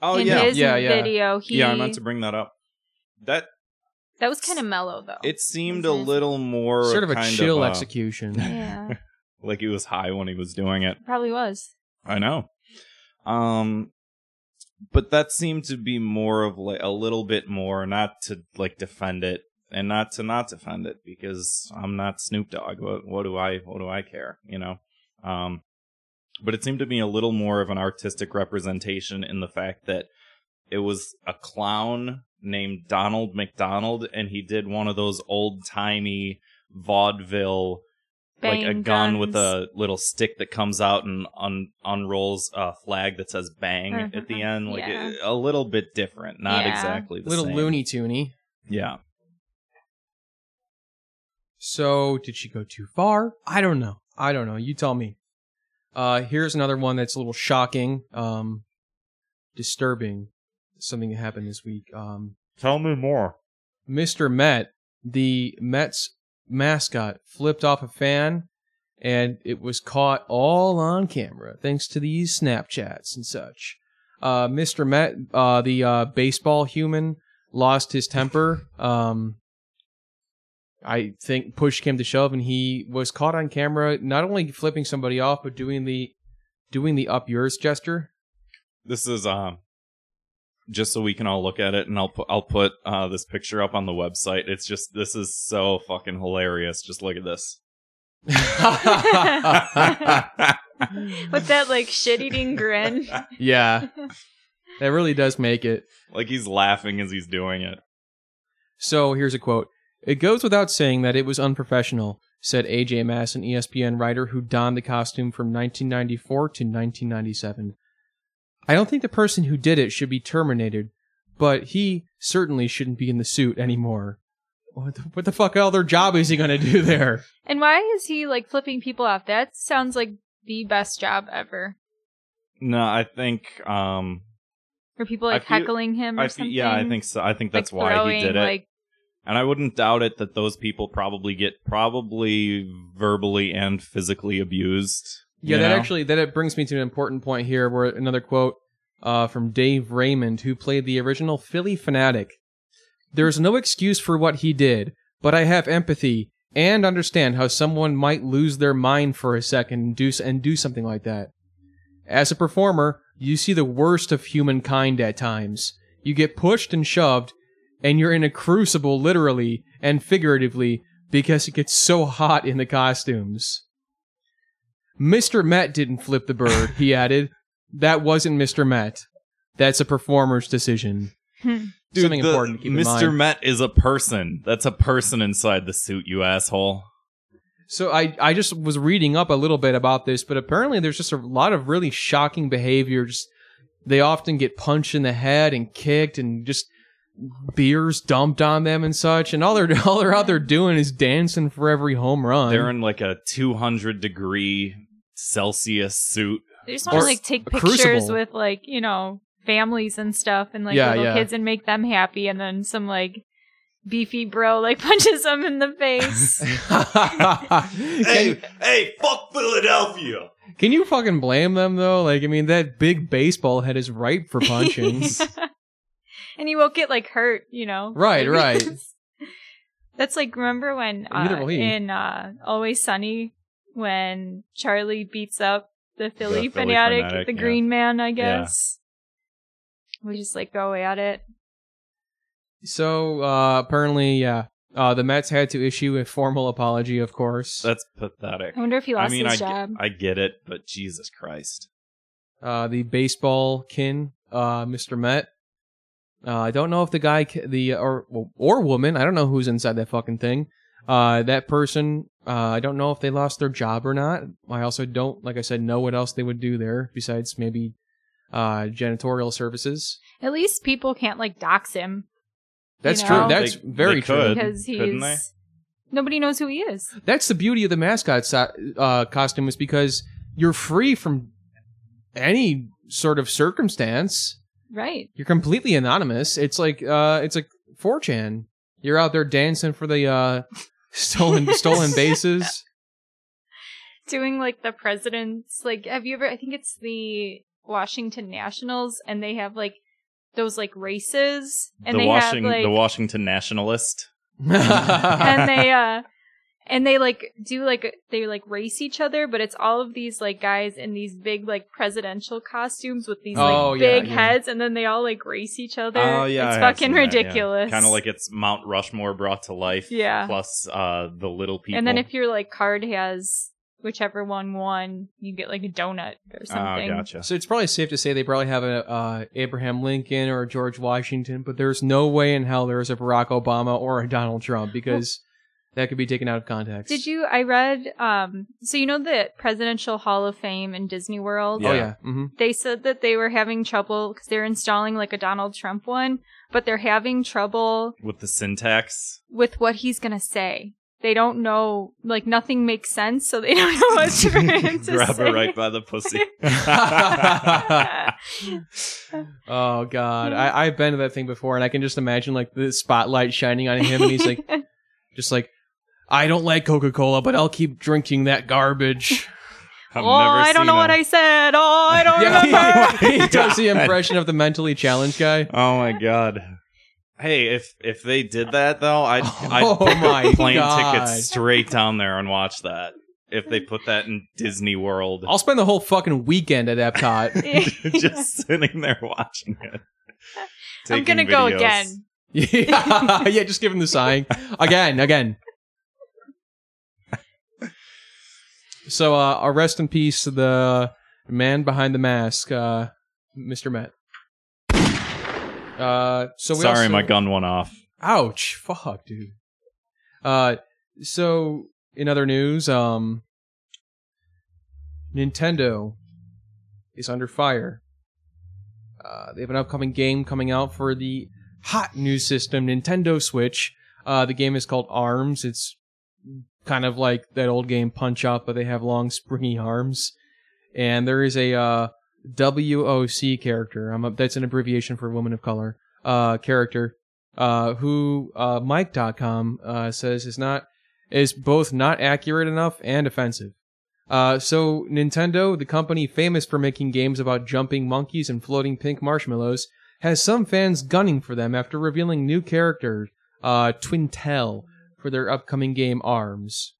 Speaker 3: oh
Speaker 4: in
Speaker 3: yeah.
Speaker 4: his
Speaker 2: Yeah, yeah.
Speaker 4: video, he
Speaker 3: Yeah. I meant to bring that up. That
Speaker 4: that was kind of mellow though.
Speaker 3: it seemed a little more
Speaker 2: Sort of a
Speaker 3: kind
Speaker 2: chill
Speaker 3: uh,
Speaker 2: execution.
Speaker 4: yeah,
Speaker 3: like he was high when he was doing it.
Speaker 4: probably was.
Speaker 3: I know. Um but that seemed to be more of like a little bit more not to like defend it and not to not defend it because I'm not Snoop Dogg. What, what do I what do I care, you know? Um but it seemed to be a little more of an artistic representation in the fact that it was a clown named Donald McDonald and he did one of those old-timey vaudeville like a
Speaker 4: Bang
Speaker 3: gun with a little stick that comes out and un- unrolls a flag that says "bang" at the end, like
Speaker 4: Yeah.
Speaker 3: it- a little bit different, not
Speaker 4: Yeah.
Speaker 3: exactly the same.
Speaker 2: Little
Speaker 3: same.
Speaker 2: Looney Toony.
Speaker 3: Yeah,
Speaker 2: So did she go too far? I don't know. I don't know. You tell me. Uh, here's another one that's a little shocking, um, disturbing. Something that happened this week. Um,
Speaker 5: Tell me more.
Speaker 2: Mr. Met, the Mets mascot, flipped off a fan, and it was caught all on camera thanks to these Snapchats and such. Uh, Mr. Met, uh, the uh, baseball human, lost his temper. Um, I think push came to shove, and he was caught on camera not only flipping somebody off, but doing the doing the up yours gesture.
Speaker 3: this is um just so we can all look at it, and I'll put I'll put uh, this picture up on the website. It's just this is so fucking hilarious. Just look at this.
Speaker 4: With that like shit eating grin.
Speaker 2: yeah, that really does make it.
Speaker 3: like he's laughing as he's doing it.
Speaker 2: So here's a quote. It goes without saying that it was unprofessional, said AJ Mass, an ESPN writer who donned the costume from 1994 to 1997. I don't think the person who did it should be terminated, but he certainly shouldn't be in the suit anymore. What the, what the fuck other job is he going to do there?
Speaker 4: And why is he like flipping people off? That sounds like the best job ever.
Speaker 3: No, I think um
Speaker 4: Or people
Speaker 3: I
Speaker 4: like
Speaker 3: feel-
Speaker 4: heckling him or
Speaker 3: I feel,
Speaker 4: something.
Speaker 3: yeah, I think so. I think that's
Speaker 4: like
Speaker 3: why
Speaker 4: throwing,
Speaker 3: he did it.
Speaker 4: Like
Speaker 3: And I wouldn't doubt it that those people probably get probably verbally and physically abused.
Speaker 2: Yeah, that
Speaker 3: know?
Speaker 2: actually that brings me to an important point here. Where another quote uh, from Dave Raymond, who played the original Phillie Phanatic. There is no excuse for what he did, but I have empathy and understand how someone might lose their mind for a second and do and do something like that. As a performer, you see the worst of humankind at times. You get pushed and shoved, and you're in a crucible, literally and figuratively, because it gets so hot in the costumes. Mr. Met didn't flip the bird, he added. That wasn't Mr. Met. That's a performer's decision. Hmm.
Speaker 3: Dude,
Speaker 2: Something
Speaker 3: the-
Speaker 2: important to keep in
Speaker 3: Mr.
Speaker 2: mind.
Speaker 3: Met is a person. That's a person inside the suit, you asshole.
Speaker 2: So I, I just was reading up a little bit about this, but apparently there's just a lot of really shocking behavior. Just they often get punched in the head and kicked and just beers dumped on them and such. And all they're all they're out there doing is dancing for every home run.
Speaker 3: They're in like a 200 degree Celsius suit.
Speaker 4: They just want to like take pictures
Speaker 2: crucible.
Speaker 4: with like you know families and stuff and like
Speaker 2: Yeah,
Speaker 4: little
Speaker 2: yeah.
Speaker 4: kids and make them happy, and then some like beefy bro like punches them in the face.
Speaker 2: hey,
Speaker 3: hey, fuck Philadelphia.
Speaker 2: can you fucking blame them though? Like, I mean, that big baseball head is ripe for punching.
Speaker 4: and you won't get like hurt, you know.
Speaker 2: Right, right.
Speaker 4: That's like remember when uh, in uh, Always Sunny when Charlie beats up the Philly,
Speaker 3: Phillie
Speaker 4: Phanatic,
Speaker 3: fanatic,
Speaker 4: the
Speaker 3: yeah.
Speaker 4: Green Man, I guess. We just like go at it.
Speaker 2: so uh, apparently, yeah, uh, the Mets had to issue a formal apology, of course.
Speaker 3: That's pathetic.
Speaker 4: I wonder if he
Speaker 3: I
Speaker 4: lost
Speaker 3: mean, I,
Speaker 4: his
Speaker 3: ge-
Speaker 4: job.
Speaker 3: I get it, but Jesus Christ.
Speaker 2: uh, the baseball kin, uh, Mr. Met. Uh, I don't know if the guy, the or or woman, I don't know who's inside that fucking thing. Uh, that person, uh, I don't know if they lost their job or not. I also don't, like I said, know what else they would do there besides maybe uh, janitorial services.
Speaker 4: At least people can't like dox him
Speaker 2: That's
Speaker 4: You
Speaker 2: true. That's
Speaker 3: They-
Speaker 2: very
Speaker 3: they
Speaker 2: true.
Speaker 3: could.
Speaker 4: because
Speaker 3: couldn't
Speaker 4: he's
Speaker 3: they?
Speaker 4: nobody knows who he is.
Speaker 2: That's the beauty of the mascot so- uh, costume is because you're free from any sort of circumstance.
Speaker 4: Right.
Speaker 2: You're completely anonymous. It's like uh, it's like 4chan. You're out there dancing for the uh, stolen stolen bases.
Speaker 4: Doing like the president's like have you ever I think it's the Washington Nationals and they have like those like races and
Speaker 3: the,
Speaker 4: they
Speaker 3: Washing-
Speaker 4: have like
Speaker 3: the Washington Nationalist.
Speaker 4: and they uh and they like do like they like race each other but it's all of these like guys in these big like presidential costumes with these like
Speaker 2: Oh, yeah,
Speaker 4: big
Speaker 2: yeah.
Speaker 4: heads and then they all like race each other
Speaker 3: Oh yeah,
Speaker 4: it's fucking ridiculous
Speaker 3: Kind of like it's Mount Rushmore brought to life.
Speaker 4: Yeah.
Speaker 3: Plus uh, the little people.
Speaker 4: and then if your like card has whichever one won you get like a donut or
Speaker 3: oh,
Speaker 4: something
Speaker 3: gotcha.
Speaker 2: so it's probably safe to say they probably have a uh, Abraham Lincoln or a George Washington, but there's no way in hell there's a Barack Obama or a Donald Trump because that could be taken out of context.
Speaker 4: did you i read um so you know the presidential hall of fame in disney world
Speaker 2: Oh
Speaker 3: Yeah.
Speaker 2: yeah. hmm
Speaker 4: they said that they were having trouble because they're installing like a Donald Trump one, but they're having trouble
Speaker 3: With the syntax.
Speaker 4: with what he's gonna say. They don't know, like nothing makes sense, so they don't know what to, to
Speaker 3: Grab
Speaker 4: say.
Speaker 3: her right by the pussy.
Speaker 2: oh god, I, I've been to that thing before, and I can just imagine like the spotlight shining on him, and he's like, just like, I don't like Coca Cola, but I'll keep drinking that garbage.
Speaker 3: I've
Speaker 4: oh,
Speaker 3: never
Speaker 4: I don't know
Speaker 3: a-
Speaker 4: what I said. Oh, I don't remember.
Speaker 2: he, he does the impression of the mentally challenged guy.
Speaker 3: Oh my god. Hey, if if they did that though, I'd I'd
Speaker 2: Oh my
Speaker 3: plane
Speaker 2: God.
Speaker 3: ticket straight down there and watch that. If they put that in Disney World,
Speaker 2: I'll spend the whole fucking weekend at Epcot.
Speaker 3: just sitting there watching it.
Speaker 4: I'm gonna go again.
Speaker 2: yeah, yeah, just give him the sign again, again. So, uh, uh, rest in peace to the man behind the mask, uh, Mr. Met. Uh, so we
Speaker 3: Sorry,
Speaker 2: also-
Speaker 3: my gun went off.
Speaker 2: Ouch! Fuck, dude. Uh, so in other news, um, Nintendo is under fire. Uh, they have an upcoming game coming out for the hot new system, Nintendo Switch. Uh, the game is called Arms. It's kind of like that old game Punch Out, but they have long, springy arms. And there is a uh, WOC character. A, that's an abbreviation for Woman of Color. Uh, character uh, who uh, Mic.com uh, says is not is both not accurate enough and offensive. Uh, so Nintendo, the company famous for making games about jumping monkeys and floating pink marshmallows, has some fans gunning for them after revealing new character, uh, Twintelle, for their upcoming game Arms.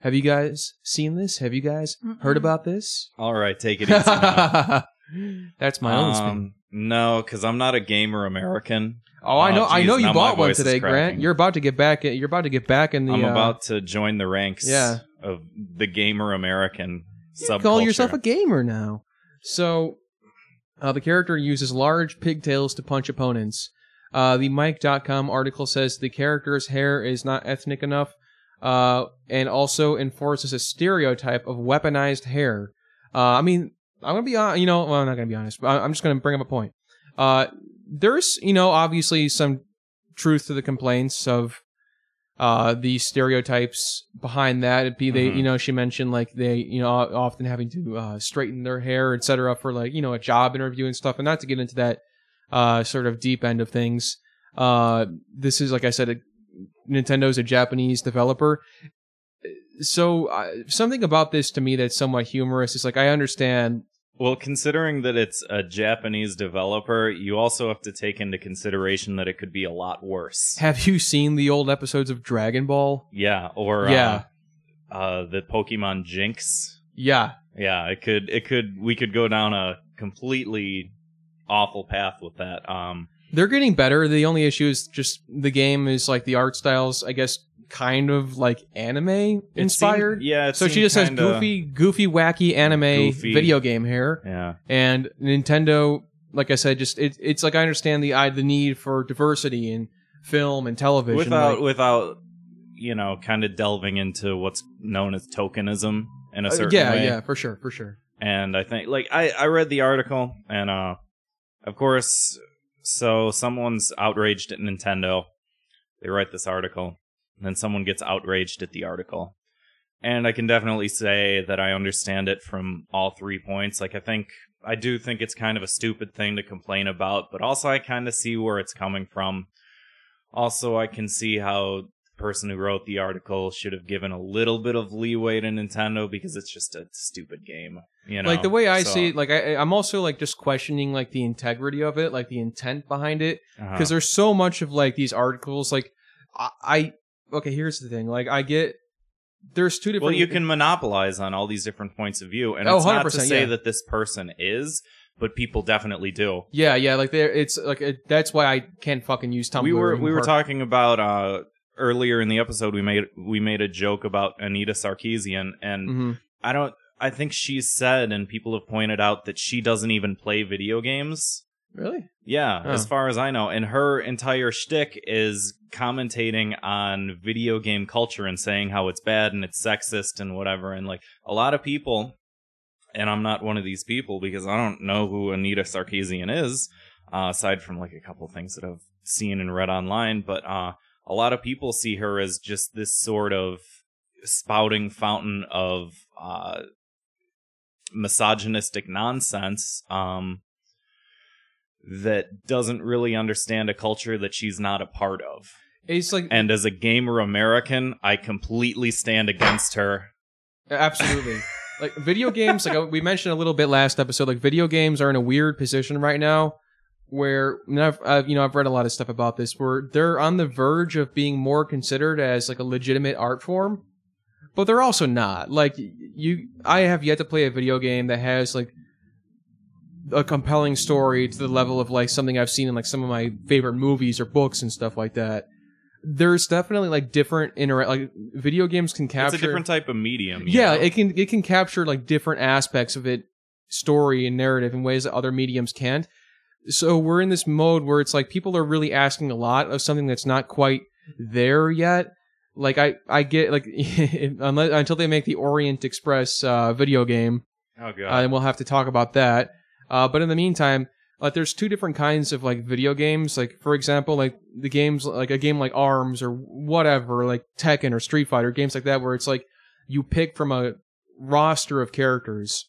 Speaker 2: Have you guys seen this? Have you guys heard about this?
Speaker 3: All right, take it easy. now.
Speaker 2: That's my own spin.
Speaker 3: Um, no, because I'm not a gamer American.
Speaker 2: Oh, I
Speaker 3: oh,
Speaker 2: know. I
Speaker 3: geez,
Speaker 2: know you
Speaker 3: my
Speaker 2: bought one
Speaker 3: voice is
Speaker 2: today, Grant.
Speaker 3: cracking.
Speaker 2: You're about to get back. In, You're about to get back in the.
Speaker 3: I'm
Speaker 2: uh,
Speaker 3: about to join the ranks
Speaker 2: Yeah.
Speaker 3: of the gamer American
Speaker 2: You
Speaker 3: subculture.
Speaker 2: call yourself a gamer now. So, uh, the character uses large pigtails to punch opponents. Uh, the Mic.com article says the character's hair is not ethnic enough. uh, and also enforces a stereotype of weaponized hair. Uh, I mean, I'm gonna be on. You know, well, I'm not gonna be honest. But I'm just gonna bring up a point. Uh, there's, you know, obviously some truth to the complaints of uh the stereotypes behind that It'd be they
Speaker 3: Mhm.
Speaker 2: you know she mentioned like they you know often having to uh straighten their hair etc for like you know a job interview and stuff and not to get into that uh sort of deep end of things uh this is like i said a, nintendo's a japanese developer so uh, something about this to me that's somewhat humorous is like i understand
Speaker 3: Well, considering that it's a Japanese developer, you also have to take into consideration that it could be a lot worse.
Speaker 2: have you seen the old episodes of dragon ball
Speaker 3: Yeah, or
Speaker 2: Yeah.
Speaker 3: uh, uh, the Pokemon Jynx.
Speaker 2: yeah
Speaker 3: Yeah, it could, it could, we could go down a completely awful path with that. Um,
Speaker 2: They're getting better. The only issue is just the game is like the art styles, I guess, kind of like anime inspired.
Speaker 3: seemed- yeah,
Speaker 2: so she just has goofy, goofy, wacky anime
Speaker 3: Goofy.
Speaker 2: video game hair,
Speaker 3: Yeah,
Speaker 2: and Nintendo, like I said, just it, it's like I understand the I, the need for diversity in film and television.
Speaker 3: without
Speaker 2: like-
Speaker 3: without you know, kind of delving into what's known as tokenism in a
Speaker 2: uh,
Speaker 3: certain
Speaker 2: yeah,
Speaker 3: way.
Speaker 2: Yeah. Yeah, for sure, for sure.
Speaker 3: and I think like I I read the article and uh of course so someone's outraged at Nintendo. They write this article and then someone gets outraged at the article. And I can definitely say that I understand it from all three points. Like I think I do think it's kind of a stupid thing to complain about, but also I kind of see where it's coming from. Also, I can see how person who wrote the article should have given a little bit of leeway to Nintendo because it's just a stupid game. You know,
Speaker 2: like the way I
Speaker 3: So,
Speaker 2: see it, like I, I'm also like just questioning like the integrity of it, like the intent behind it.
Speaker 3: uh-huh.
Speaker 2: because there's so much of like these articles like I, I okay here's the thing like i get there's two different
Speaker 3: well, you can monopolize on all these different points of view, and
Speaker 2: Oh,
Speaker 3: it's not to say
Speaker 2: yeah.
Speaker 3: that this person is, but people definitely do.
Speaker 2: yeah yeah like there it's like it, that's why i can't fucking use tumblr
Speaker 3: we were we were talking about uh earlier in the episode we made we made a joke about Anita Sarkeesian and
Speaker 2: Mhm.
Speaker 3: I don't I think she's said and people have pointed out that she doesn't even play video games.
Speaker 2: really
Speaker 3: Yeah,
Speaker 2: Oh.
Speaker 3: as far as I know. And her entire shtick is commentating on video game culture and saying how it's bad and it's sexist and whatever. And like a lot of people, and I'm not one of these people because I don't know who Anita Sarkeesian is, uh, aside from like a couple things that I've seen and read online. But uh, a lot of people see her as just this sort of spouting fountain of uh, misogynistic nonsense. Um, that doesn't really understand a culture that she's not a part of.
Speaker 2: it's like
Speaker 3: And as a gamer American, I completely stand against her.
Speaker 2: absolutely like video games like uh, we mentioned a little bit last episode like video games are in a weird position right now where and I've, I've you know I've read a lot of stuff about this where they're on the verge of being more considered as like a legitimate art form but they're also not like you I have yet to play a video game that has like a compelling story to the level of like something I've seen in like some of my favorite movies or books and stuff like that there's definitely like different inter like video games can capture
Speaker 3: It's a different type of medium.
Speaker 2: yeah
Speaker 3: know?
Speaker 2: it can it can capture like different aspects of it story and narrative in ways that other mediums can't so we're in this mode where it's like people are really asking a lot of something that's not quite there yet. Like i i get like unless until they make the orient express uh video game
Speaker 3: Oh
Speaker 2: uh, and we'll have to talk about that. Uh but in the meantime like there's two different kinds of like video games. Like for example like the games like a game like arms or whatever like tekken or street fighter games like that where it's like you pick from a roster of characters.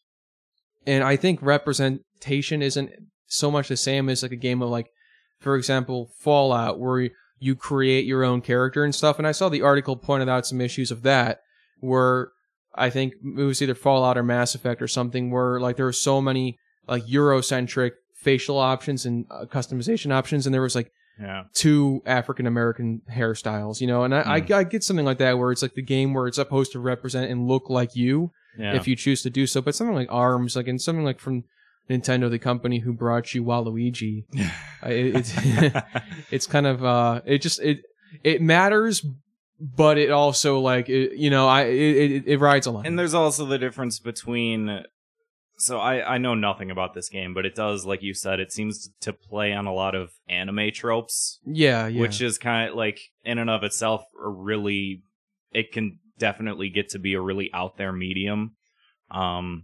Speaker 2: And i think representation isn't so much the same as like a game of like for example fallout where you create your own character and stuff and i saw the article pointed out some issues of that where i think it was either fallout or mass effect or something where like there were so many like eurocentric facial options and uh, customization options and there was like
Speaker 3: yeah.
Speaker 2: two African American hairstyles, you know, and I, I, I get something like that where it's like the game where it's supposed to represent and look like you
Speaker 3: Yeah.
Speaker 2: if you choose to do so, but something like Arms, like and something like from Nintendo, the company who brought you Waluigi, I- it, it's it's kind of uh, it just it it matters, but it also like it, you know I it, it, it rides a line.
Speaker 3: and there's also the difference between so I, I know nothing about this game, but it does, like you said, it seems to play on a lot of anime tropes,
Speaker 2: yeah, yeah,
Speaker 3: which is kind of like in and of itself a really it can definitely get to be a really out there medium. Um,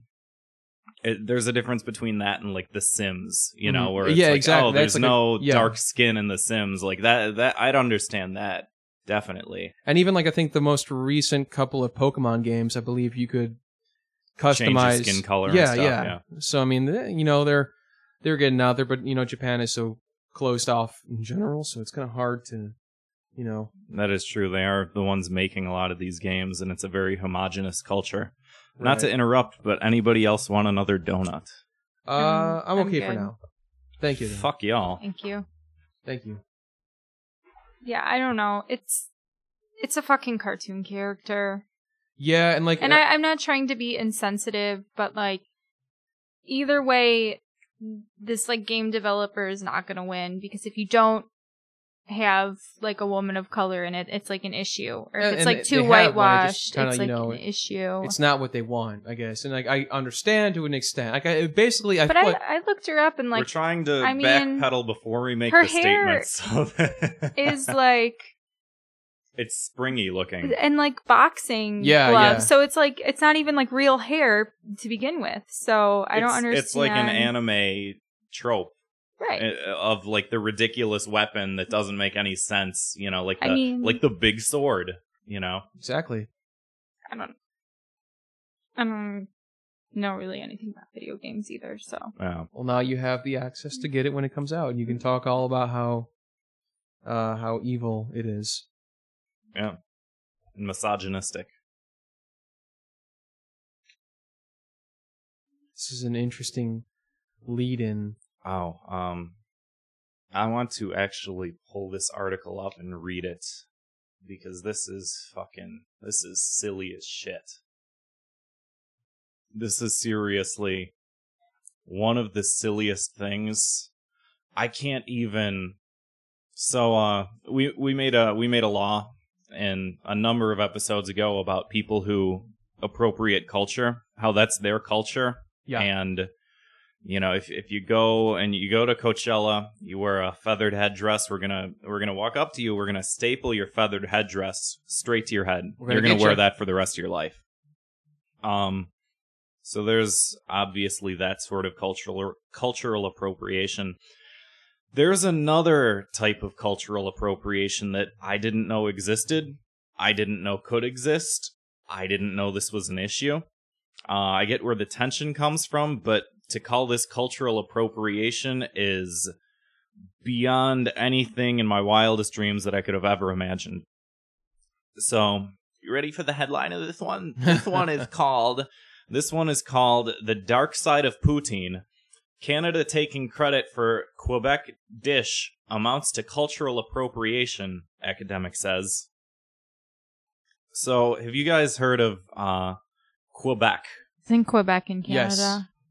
Speaker 3: it, there's a difference between that and like The Sims, you know,
Speaker 2: Mhm.
Speaker 3: where it's
Speaker 2: Yeah,
Speaker 3: like,
Speaker 2: exactly.
Speaker 3: oh,
Speaker 2: That's
Speaker 3: there's
Speaker 2: like a-
Speaker 3: no
Speaker 2: yeah.
Speaker 3: dark skin in The Sims, like that. That I'd understand that definitely.
Speaker 2: And even like I think the most recent couple of Pokemon games, I believe you could customize
Speaker 3: skin color and
Speaker 2: Yeah,
Speaker 3: stuff,
Speaker 2: yeah,
Speaker 3: yeah.
Speaker 2: So I mean, eh, you know, they're they're getting out there, but you know, Japan is so closed off in general, so it's kind of hard to, you know.
Speaker 3: That is true. They are the ones making a lot of these games, and it's a very homogenous culture. Not to interrupt, but anybody else want another donut?
Speaker 2: Uh,
Speaker 4: Mm,
Speaker 2: I'm
Speaker 4: I'm
Speaker 2: okay for now. Thank you. then.
Speaker 3: Fuck y'all.
Speaker 4: Thank you.
Speaker 2: Thank you.
Speaker 4: Yeah, I don't know. It's it's a fucking cartoon character.
Speaker 2: Yeah, and like,
Speaker 4: And
Speaker 2: uh,
Speaker 4: I, I'm not trying to be insensitive, but like either way, this like game developer is not gonna win because if you don't have like a woman of color in it, it's like an issue. Or if it's
Speaker 2: and
Speaker 4: like too
Speaker 2: have one,
Speaker 4: whitewashed,
Speaker 2: kinda,
Speaker 4: it's
Speaker 2: you
Speaker 4: like
Speaker 2: know,
Speaker 4: an issue.
Speaker 2: it's not what they want, I guess. And like, I understand to an extent. Like, I basically, I
Speaker 4: but
Speaker 2: feel
Speaker 4: I,
Speaker 2: like-
Speaker 4: I looked her up and
Speaker 3: We're
Speaker 4: like
Speaker 3: trying to
Speaker 4: I mean,
Speaker 3: backpedal before we make
Speaker 4: her
Speaker 3: the
Speaker 4: hair
Speaker 3: statement. So that
Speaker 4: is like
Speaker 3: it's springy looking.
Speaker 4: and like boxing
Speaker 2: Yeah,
Speaker 4: gloves.
Speaker 2: yeah.
Speaker 4: So it's like it's not even like real hair to begin with. So I don't understand.
Speaker 3: It's like an anime trope
Speaker 4: right?
Speaker 3: uh, of like the ridiculous weapon that doesn't make any sense. You know, like the
Speaker 4: I mean-
Speaker 3: like the big sword. You know,
Speaker 2: exactly.
Speaker 4: I don't. I don't know really anything about video games either. So
Speaker 3: yeah.
Speaker 2: Well, now you have the access to get it when it comes out, and you can talk all about how, uh, how evil it is.
Speaker 3: yeah, and misogynistic.
Speaker 2: This is an interesting lead-in.
Speaker 3: Oh, um, I want to actually pull this article up and read it because this is fucking, this is silly as shit. This is seriously one of the silliest things. I can't even. So, uh, we we made a we made a law in a number of episodes ago about people who appropriate culture, how that's their culture,
Speaker 2: Yeah.
Speaker 3: and you know if if you go and you go to Coachella, you wear a feathered headdress. We're gonna we're gonna walk up to you. We're gonna staple your feathered headdress straight to your head.
Speaker 2: Gonna
Speaker 3: You're gonna wear
Speaker 2: you.
Speaker 3: that for the rest of your life. Um, so there's obviously that sort of cultural cultural appropriation. There's another type of cultural appropriation that I didn't know existed. I didn't know could exist. I didn't know this was an issue. Uh, I get where the tension comes from, but to call this cultural appropriation is beyond anything in my wildest dreams that I could have ever imagined. So, you ready for the headline of this one? This one is called This one is called The Dark Side of Poutine. Canada taking credit for Quebec dish amounts to cultural appropriation, academic says. So, have you guys heard of uh, Quebec?
Speaker 4: it's in Quebec in
Speaker 2: Yes.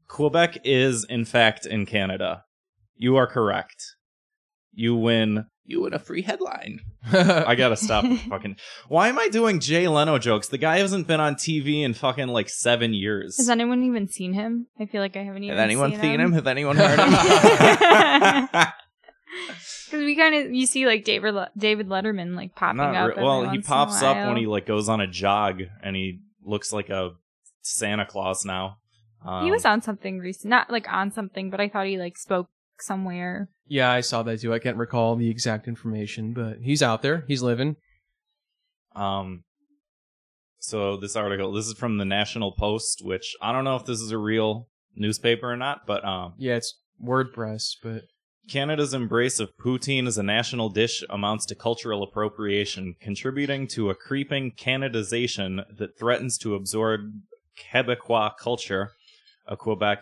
Speaker 4: Canada.
Speaker 3: Quebec is, in fact, in Canada. You are correct. You win. You win a free headline. I gotta stop fucking. Why am I doing Jay Leno jokes? The guy hasn't been on TV in fucking like seven years.
Speaker 4: Has anyone even seen him? I feel like I haven't even
Speaker 3: Has anyone
Speaker 4: seen,
Speaker 3: seen him? Has anyone heard him?
Speaker 4: Because we kind of you see like David Le- David Letterman like popping
Speaker 3: Not
Speaker 4: up.
Speaker 3: re-
Speaker 4: every
Speaker 3: well, he
Speaker 4: once in a
Speaker 3: pops up when he like goes on a jog and he looks like a Santa Claus now. Um,
Speaker 4: he was on something recent, not like on something, but I thought he like spoke somewhere.
Speaker 2: yeah, I saw that too. I can't recall the exact information, but he's out there. He's living.
Speaker 3: Um, so this article, this is from the National Post, which I don't know if this is a real newspaper or not, but um,
Speaker 2: Yeah, it's WordPress, but
Speaker 3: Canada's embrace of poutine as a national dish amounts to cultural appropriation, contributing to a creeping Canadization that threatens to absorb Quebecois culture. A Quebec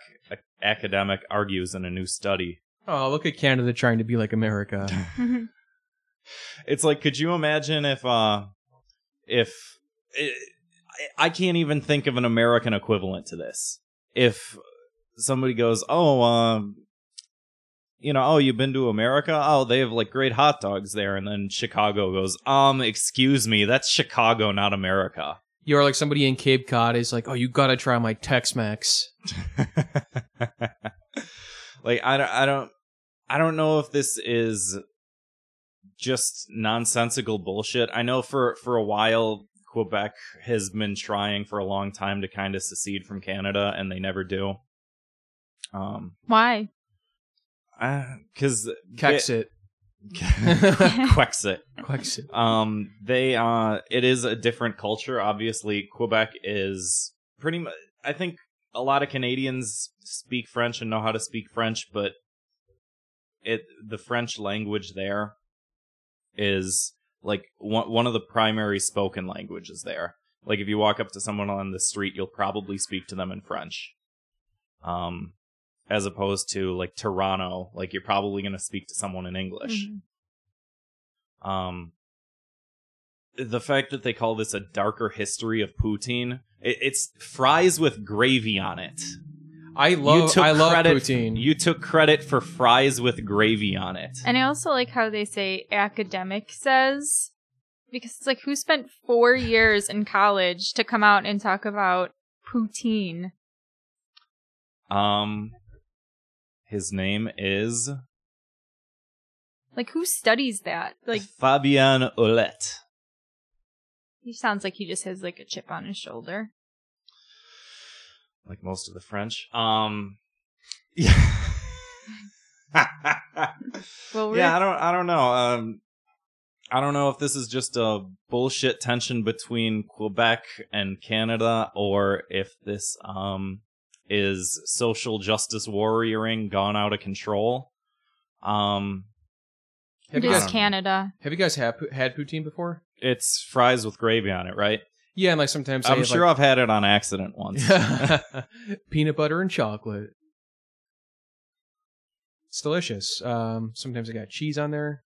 Speaker 3: academic argues in a new study.
Speaker 2: oh, look at Canada trying to be like America.
Speaker 3: It's like, could you imagine if, uh, if I I can't even think of an American equivalent to this. If somebody goes, "Oh, um, you know, oh, you've been to America? Oh, they have like great hot dogs there," and then Chicago goes, "Um, excuse me, that's Chicago, not America."
Speaker 2: You're like somebody in Cape Cod is like, oh, you gotta try my Tex-Mex.
Speaker 3: like I don't, I don't I don't know if this is just nonsensical bullshit. I know for for a while Quebec has been trying for a long time to kind of secede from Canada, and they never do. Um,
Speaker 4: Why?
Speaker 3: because
Speaker 2: Quexit.
Speaker 3: Quexit.
Speaker 2: Quexit.
Speaker 3: Um, they uh, it is a different culture. Obviously, Quebec is pretty much. I think a lot of Canadians speak French and know how to speak French, but it the French language there is like one one of the primary spoken languages there. Like if you walk up to someone on the street, you'll probably speak to them in French. Um, as opposed to like Toronto, like you're probably going to speak to someone in English.
Speaker 4: Mhm.
Speaker 3: Um, the fact that they call this a darker history of poutine, it, it's fries with gravy on it.
Speaker 2: I love. I love
Speaker 3: credit,
Speaker 2: poutine.
Speaker 3: You took credit for fries with gravy on it.
Speaker 4: And I also like how they say academic says because it's like who spent four years in college to come out and talk about poutine?
Speaker 3: Um, his name is
Speaker 4: Like who studies that? Like
Speaker 3: Fabian Ouellette.
Speaker 4: he sounds like he just has like a chip on his shoulder.
Speaker 3: like most of the French. Um, yeah,
Speaker 4: Well,
Speaker 3: yeah. I don't, I don't know. Um, I don't know if this is just a bullshit tension between Quebec and Canada, or if this um is social justice warrioring gone out of control. Um,
Speaker 2: have,
Speaker 4: it
Speaker 2: you
Speaker 4: is
Speaker 2: guys,
Speaker 4: Canada.
Speaker 2: have you guys had, had poutine before?
Speaker 3: it's fries with gravy on it, right?
Speaker 2: Yeah, and like sometimes
Speaker 3: I'm
Speaker 2: have,
Speaker 3: sure I've had it on accident once.
Speaker 2: peanut butter and chocolate. It's delicious. Um, sometimes they got cheese on there.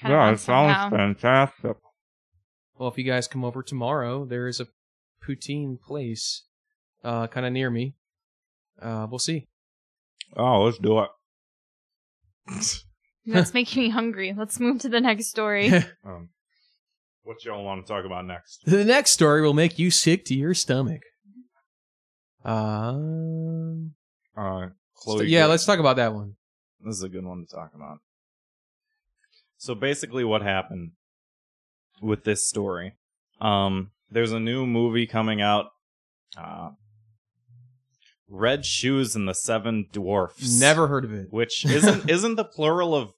Speaker 4: Kinda want some now.
Speaker 3: fantastic.
Speaker 2: Well, if you guys come over tomorrow, there is a poutine place, uh, kind of near me. Uh, we'll see.
Speaker 3: Oh, let's do it.
Speaker 4: That's making me hungry. Let's move to the next story.
Speaker 3: Um, what y'all want to talk about next?
Speaker 2: the next story will make you sick to your stomach. Um,
Speaker 3: Uh,
Speaker 2: so-
Speaker 3: Chloe.
Speaker 2: yeah,
Speaker 3: Gra-
Speaker 2: let's talk about that one.
Speaker 3: This is a good one to talk about. So basically, what happened with this story? Um, there's a new movie coming out. Uh, Red Shoes and the Seven Dwarfs.
Speaker 2: Never heard of it.
Speaker 3: Which isn't isn't the plural of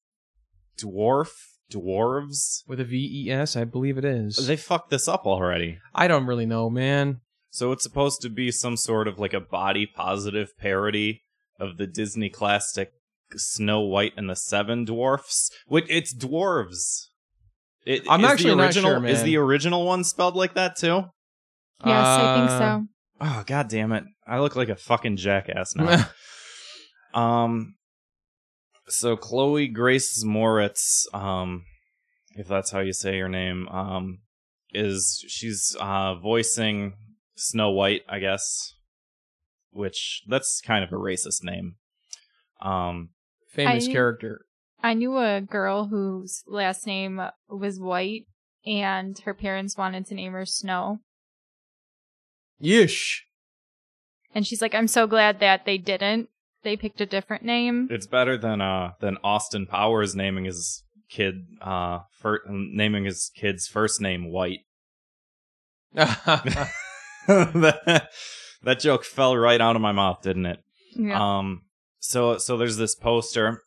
Speaker 3: dwarf dwarves?
Speaker 2: With a V E S, I believe it is.
Speaker 3: They fucked this up already.
Speaker 2: I don't really know, man.
Speaker 3: So it's supposed to be some sort of like a body positive parody of the Disney classic Snow White and the Seven Dwarfs. Which it's dwarves. It,
Speaker 2: I'm
Speaker 3: is the
Speaker 2: actually not
Speaker 3: original,
Speaker 2: sure,
Speaker 3: Is the original one spelled like that too?
Speaker 4: yes, I think
Speaker 2: Uh,
Speaker 4: so.
Speaker 3: Oh god damn it! I look like a fucking jackass now. um, so Chloe Grace Moretz, um, if that's how you say your name, um, is she's uh voicing Snow White, I guess, which that's kind of a racist name. Um,
Speaker 2: Famous
Speaker 4: I-
Speaker 2: character.
Speaker 4: I knew a girl whose last name was White, and her parents wanted to name her Snow.
Speaker 2: Yish.
Speaker 4: And she's like, I'm so glad that they didn't. They picked a different name.
Speaker 3: it's better than uh than Austin Powers naming his kid uh fir- naming his kid's first name White. that, that joke fell right out of my mouth, didn't it?
Speaker 4: Yeah.
Speaker 3: Um so so there's this poster.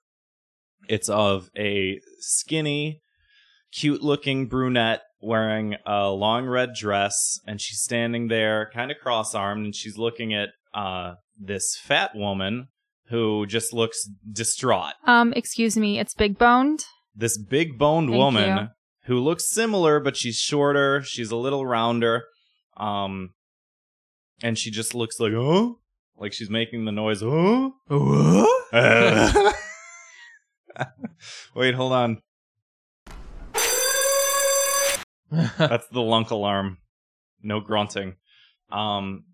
Speaker 3: It's of a skinny, cute looking brunette wearing a long red dress and she's standing there kind of cross-armed and she's looking at uh this fat woman who just looks distraught.
Speaker 4: um, excuse me, it's big boned.
Speaker 3: This big boned
Speaker 4: Thank
Speaker 3: woman
Speaker 4: you.
Speaker 3: who looks similar but she's shorter, she's a little rounder. Um and she just looks like, "Huh?" Like she's making the noise, "Huh?"
Speaker 2: what?
Speaker 3: Wait, hold on. That's the lunk alarm. No grunting. Um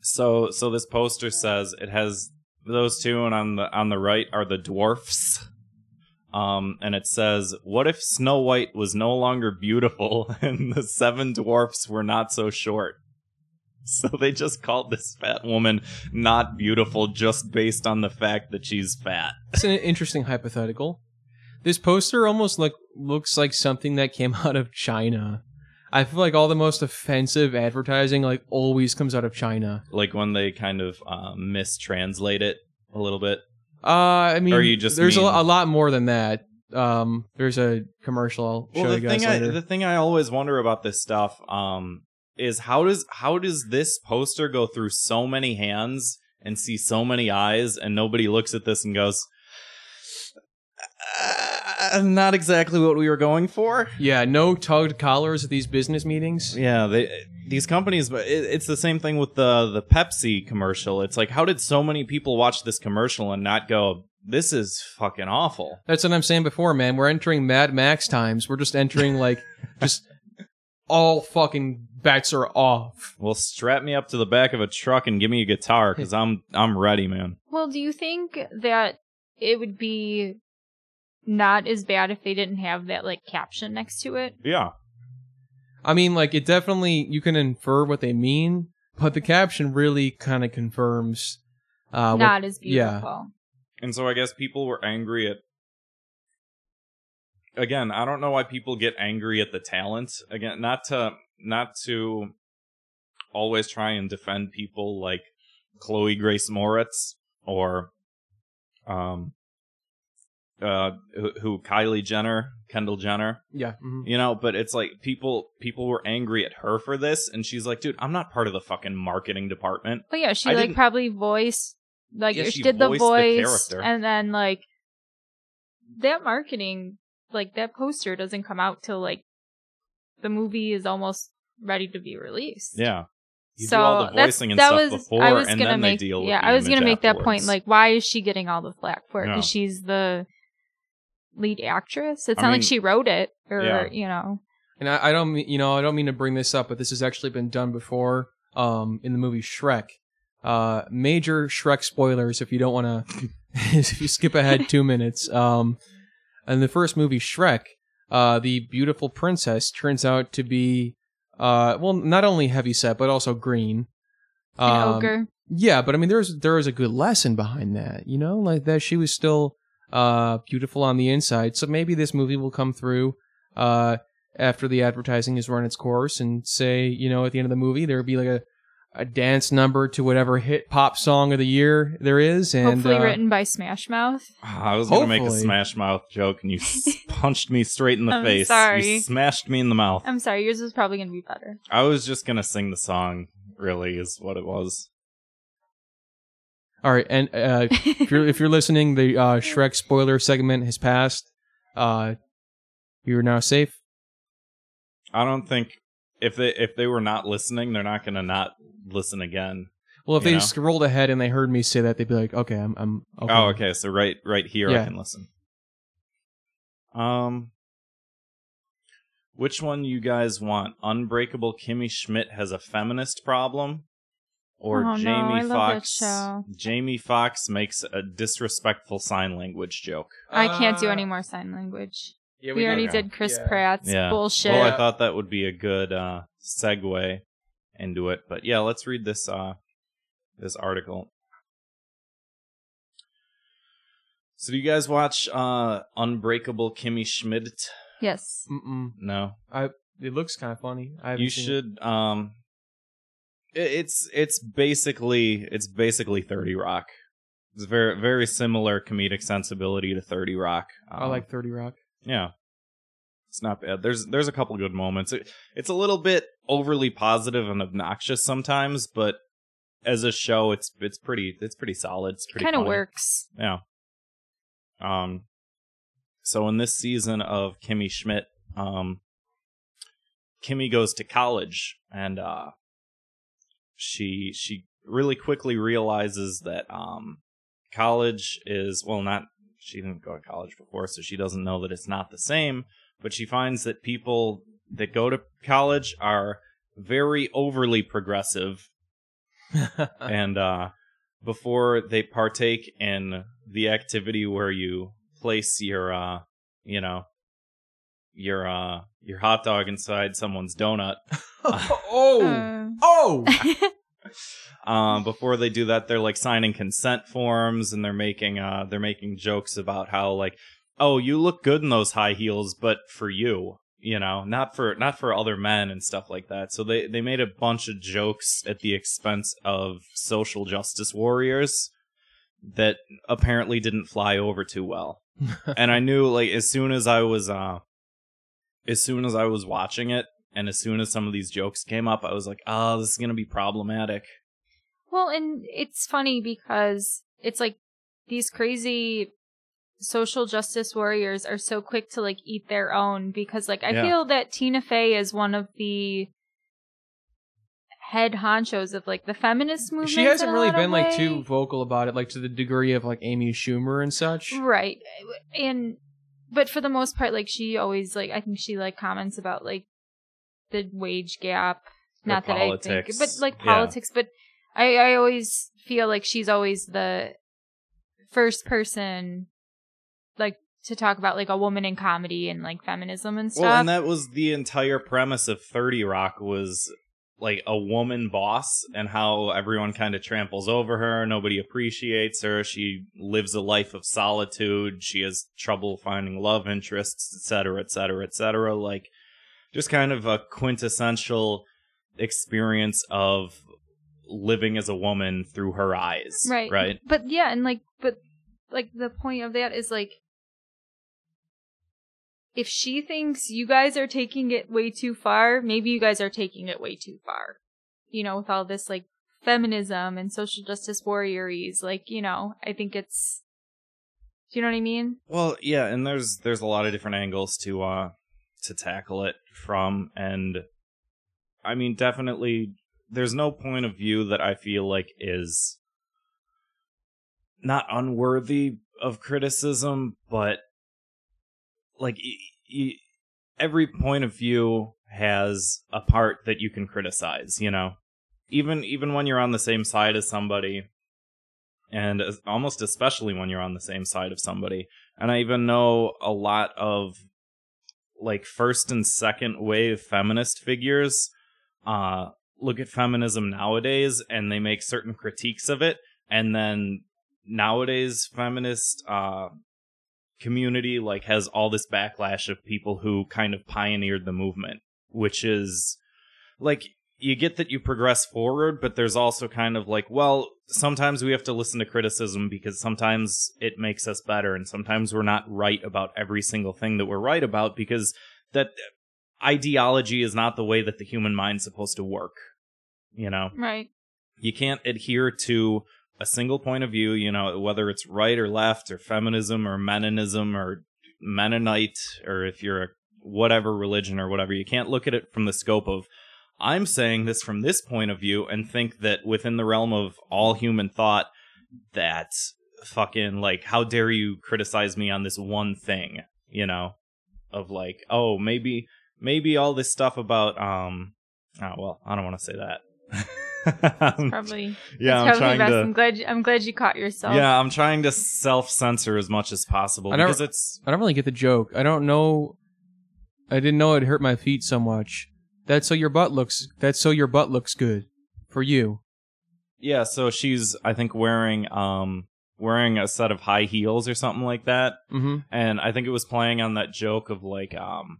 Speaker 3: so so this poster says it has those two and on the on the right are the dwarfs. Um and it says what if Snow White was no longer beautiful and the seven dwarfs were not so short? So they just called this fat woman not beautiful just based on the fact that she's fat.
Speaker 2: It's an interesting hypothetical. This poster almost like looks like something that came out of China. I feel like all the most offensive advertising like always comes out of China.
Speaker 3: Like when they kind of uh, mistranslate it a little bit.
Speaker 2: Uh, I mean,
Speaker 3: Or you just
Speaker 2: there's a,
Speaker 3: mean-
Speaker 2: a lot more than that. Um, there's a commercial I'll show
Speaker 3: Well,
Speaker 2: you
Speaker 3: the
Speaker 2: guys
Speaker 3: thing I, the thing I always wonder about this stuff um is how does how does this poster go through so many hands and see so many eyes and nobody looks at this and goes uh, not exactly what we were going for.
Speaker 2: yeah, no tugged collars at these business meetings.
Speaker 3: Yeah, they these companies, but it, it's the same thing with the the Pepsi commercial. It's like, how did so many people watch this commercial and not go, "This is fucking awful"?
Speaker 2: That's what I'm saying before, man. We're entering Mad Max times. We're just entering like just all fucking bets are off.
Speaker 3: Well, strap me up to the back of a truck and give me a guitar because I'm I'm ready, man.
Speaker 4: Well, do you think that it would be not as bad if they didn't have that like caption next to it?
Speaker 3: Yeah.
Speaker 2: I mean, like it definitely you can infer what they mean, but the caption really kind of confirms. Uh, what-
Speaker 4: not as
Speaker 2: yeah.
Speaker 4: beautiful.
Speaker 3: And so I guess people were angry at. Again, I don't know why people get angry at the talent. Again, not to not to always try and defend people like Chloe Grace Moretz or um uh who, who Kylie Jenner, Kendall Jenner,
Speaker 2: yeah. mhm.
Speaker 3: you know, but it's like people people were angry at her for this and she's like, "Dude, I'm not part of the fucking marketing department."
Speaker 4: But yeah, she
Speaker 3: I
Speaker 4: like probably voiced like
Speaker 3: Yeah,
Speaker 4: she
Speaker 3: she
Speaker 4: did the
Speaker 3: voiced the
Speaker 4: voice and then like that marketing like that poster doesn't come out till like the movie is almost ready to be released.
Speaker 3: Yeah. You
Speaker 4: so
Speaker 3: do all the
Speaker 4: that's-
Speaker 3: voicing and
Speaker 4: that
Speaker 3: stuff
Speaker 4: was,
Speaker 3: before
Speaker 4: I was
Speaker 3: and
Speaker 4: gonna
Speaker 3: then
Speaker 4: make,
Speaker 3: they deal
Speaker 4: Yeah,
Speaker 3: the
Speaker 4: I was gonna
Speaker 3: image
Speaker 4: make that point. Like, why is she getting all the flack for it?
Speaker 3: Yeah.
Speaker 4: Because she's the lead actress. It's
Speaker 3: I
Speaker 4: not like she wrote it, or
Speaker 3: Yeah.
Speaker 4: you know.
Speaker 2: And I, I don't, mean- you know, I don't mean to bring this up, but this has actually been done before. Um, in the movie Shrek. Uh, major Shrek spoilers if you don't want to, if you skip ahead two minutes. Um, in the first movie Shrek, uh, the beautiful princess turns out to be, uh, well, not only heavy set but also green.
Speaker 4: An
Speaker 2: Um,
Speaker 4: ogre.
Speaker 2: Yeah, but I mean, there's there is a good lesson behind that, you know, like that she was still uh beautiful on the inside. So maybe this movie will come through uh after the advertising has run its course and say, you know, at the end of the movie there'll be like a a dance number to whatever hit pop song of the year there is, and
Speaker 4: Hopefully
Speaker 2: uh,
Speaker 4: written by Smash Mouth.
Speaker 3: I was gonna make a smash mouth joke and you punched me straight in the
Speaker 4: I'm
Speaker 3: face.
Speaker 4: sorry.
Speaker 3: You smashed me in the mouth.
Speaker 4: I'm sorry, yours was probably gonna be better.
Speaker 3: I was just gonna sing the song, really, is what it was.
Speaker 2: All right, and uh, if you're if you're listening, the uh, Shrek spoiler segment has passed. Uh, you're now safe.
Speaker 3: I don't think if they if they were not listening, they're not gonna not listen again.
Speaker 2: Well, if they
Speaker 3: know?
Speaker 2: scrolled ahead and they heard me say that, they'd be like, "Okay, I'm, I'm okay."
Speaker 3: Oh, okay. So right right here I can listen. Um which one you guys want? Unbreakable Kimmy Schmidt has a feminist problem? Or
Speaker 4: Oh,
Speaker 3: Jamie
Speaker 4: I love that Foxx.
Speaker 3: Jamie Foxx makes a disrespectful sign language joke.
Speaker 4: I can't do
Speaker 2: Uh,
Speaker 4: any more sign language.
Speaker 2: Yeah,
Speaker 4: we already did Chris
Speaker 2: Yeah.
Speaker 4: Pratt's
Speaker 3: Yeah.
Speaker 4: bullshit.
Speaker 3: Well, I thought that would be a good uh segue into it. But yeah, let's read this uh this article. So do you guys watch uh Unbreakable Kimmy Schmidt?
Speaker 4: yes.
Speaker 2: Mm-mm.
Speaker 3: No.
Speaker 2: It looks kind of funny. I
Speaker 3: You
Speaker 2: seen it.
Speaker 3: should um i- it's it's basically it's basically 30 Rock. It's very very similar comedic sensibility to 30 Rock.
Speaker 2: I
Speaker 3: Um,
Speaker 2: like Thirty Rock.
Speaker 3: Yeah. It's not bad. There's there's a couple good moments. It, it's a little bit overly positive and obnoxious sometimes, but as a show, it's it's pretty it's pretty solid. It's pretty
Speaker 4: Kind of works.
Speaker 3: Yeah. Um. So in this season of Kimmy Schmidt, um, Kimmy goes to college, and uh, she she really quickly realizes that um, college is well not she didn't go to college before, so she doesn't know that it's not the same. But she finds that people that go to college are very overly progressive and uh, before they partake in the activity where you place your uh, you know your uh your hot dog inside someone's donut
Speaker 2: oh,
Speaker 4: Uh,
Speaker 2: oh!
Speaker 3: Um before they do that they're like signing consent forms and they're making uh they're making jokes about how like "Oh, you look good in those high heels, but for you." You know, not for not for other men and stuff like that. So they they made a bunch of jokes at the expense of social justice warriors that apparently didn't fly over too well. and I knew like as soon as I was uh as soon as I was watching it and as soon as some of these jokes came up, I was like, "Oh, this is going to be problematic."
Speaker 4: Well, and it's funny because it's like these crazy social justice warriors are so quick to like eat their own because like I
Speaker 3: Yeah.
Speaker 4: feel that Tina Fey is one of the head honchos of like the feminist movement.
Speaker 2: she hasn't really been like too vocal about it, like to the degree of like Amy Schumer and such.
Speaker 4: right and but for the most part like she always like i think she like comments about like the wage gap not that i think but like
Speaker 3: Yeah.
Speaker 4: politics but i i always feel like she's always the first person like to talk about like a woman in comedy and like feminism and stuff
Speaker 3: Well, and that was the entire premise of 30 Rock was like a woman boss and how everyone kind of tramples over her, nobody appreciates her, she lives a life of solitude, she has trouble finding love interests, etc., etc., etc. like just kind of a quintessential experience of living as a woman through her eyes,
Speaker 4: right
Speaker 3: Right?
Speaker 4: but yeah and like but like the point of that is like if she thinks you guys are taking it way too far maybe you guys are taking it way too far you know with all this like feminism and social justice warriories like you know i think it's do you know what i mean
Speaker 3: Well, yeah, and there's there's a lot of different angles to uh to tackle it from and I mean definitely there's no point of view that I feel like is not unworthy of criticism, but like every point of view has a part that you can criticize, you know. Even even when you're on the same side as somebody and almost especially when you're on the same side of somebody. And I even know a lot of like first and second wave feminist figures uh look at feminism nowadays and they make certain critiques of it. And then nowadays feminist uh community like has all this backlash of people who kind of pioneered the movement which is like you get that you progress forward but there's also kind of like well sometimes we have to listen to criticism because sometimes it makes us better and sometimes we're not right about every single thing that we're right about because that ideology is not the way that the human mind's supposed to work you know
Speaker 4: right
Speaker 3: you can't adhere to a single point of view, you know, whether it's right or left or feminism or Mennoninism or Mennonite or if you're a whatever religion or whatever. You can't look at it from the scope of I'm saying this from this point of view and think that within the realm of all human thought that fucking like how dare you criticize me on this one thing, you know, of like, oh, maybe maybe all this stuff about um oh well, I don't want to say that.
Speaker 4: probably
Speaker 3: yeah,
Speaker 4: That's
Speaker 3: I'm
Speaker 4: probably
Speaker 3: trying
Speaker 4: best.
Speaker 3: to
Speaker 4: i'm glad you, i'm glad you caught yourself
Speaker 3: yeah, I'm trying to self censor as much as possible
Speaker 2: I don't-
Speaker 3: because it's
Speaker 2: I don't really get the joke. I don't know. I didn't know it hurt my feet so much. That's so your butt looks. That's so your butt looks good for you.
Speaker 3: yeah. So she's I think wearing um wearing a set of high heels or something like that,
Speaker 2: Mm-hmm.
Speaker 3: and I think it was playing on that joke of like um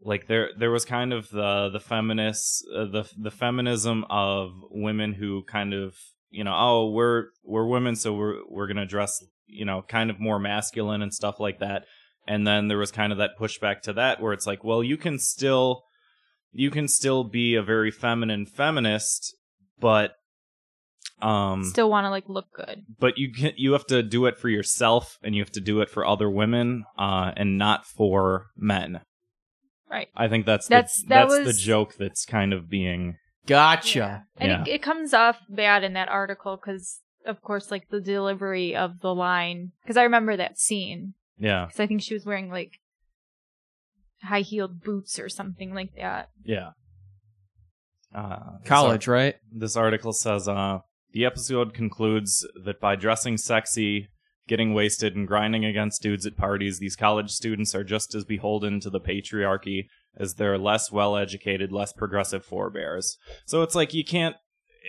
Speaker 3: like there there was kind of the the feminists uh, the the feminism of women who kind of you know oh we're we're women so we're we're gonna dress you know kind of more masculine and stuff like that and then there was kind of that pushback to that where it's like well you can still you can still be a very feminine feminist but um
Speaker 4: still want to like look good.
Speaker 3: but you can you have to do it for yourself and you have to do it for other women uh and not for men.
Speaker 4: Right.
Speaker 3: I think that's
Speaker 4: That's-
Speaker 3: the,
Speaker 4: that
Speaker 3: that's the joke that's kind of being
Speaker 2: Gotcha.
Speaker 4: and
Speaker 3: Yeah.
Speaker 4: it, it comes off bad in that article because of course like the delivery of the line because i remember that scene.
Speaker 3: Yeah.
Speaker 4: Because i think she was wearing like high heeled boots or something like that.
Speaker 3: Yeah. Uh this
Speaker 2: College, right?
Speaker 3: this article says uh the episode concludes that by dressing sexy getting wasted and grinding against dudes at parties these college students are just as beholden to the patriarchy as their less well educated less progressive forebears. So it's like you can't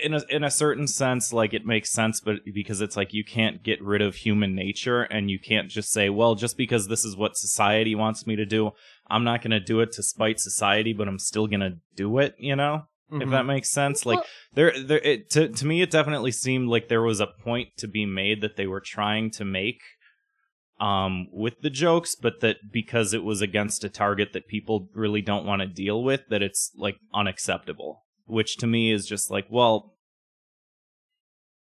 Speaker 3: in a in a certain sense, like it makes sense, but because it's like you can't get rid of human nature, and you can't just say, well, just because this is what society wants me to do, I'm not going to do it to spite society, but I'm still going to do it. You know, if
Speaker 2: Mhm.
Speaker 3: that makes sense. Like
Speaker 4: Well-
Speaker 3: there, there, it, to to me, it definitely seemed like there was a point to be made that they were trying to make. Um, with the jokes, but that because it was against a target that people really don't want to deal with, that it's like unacceptable. Which to me is just like, well,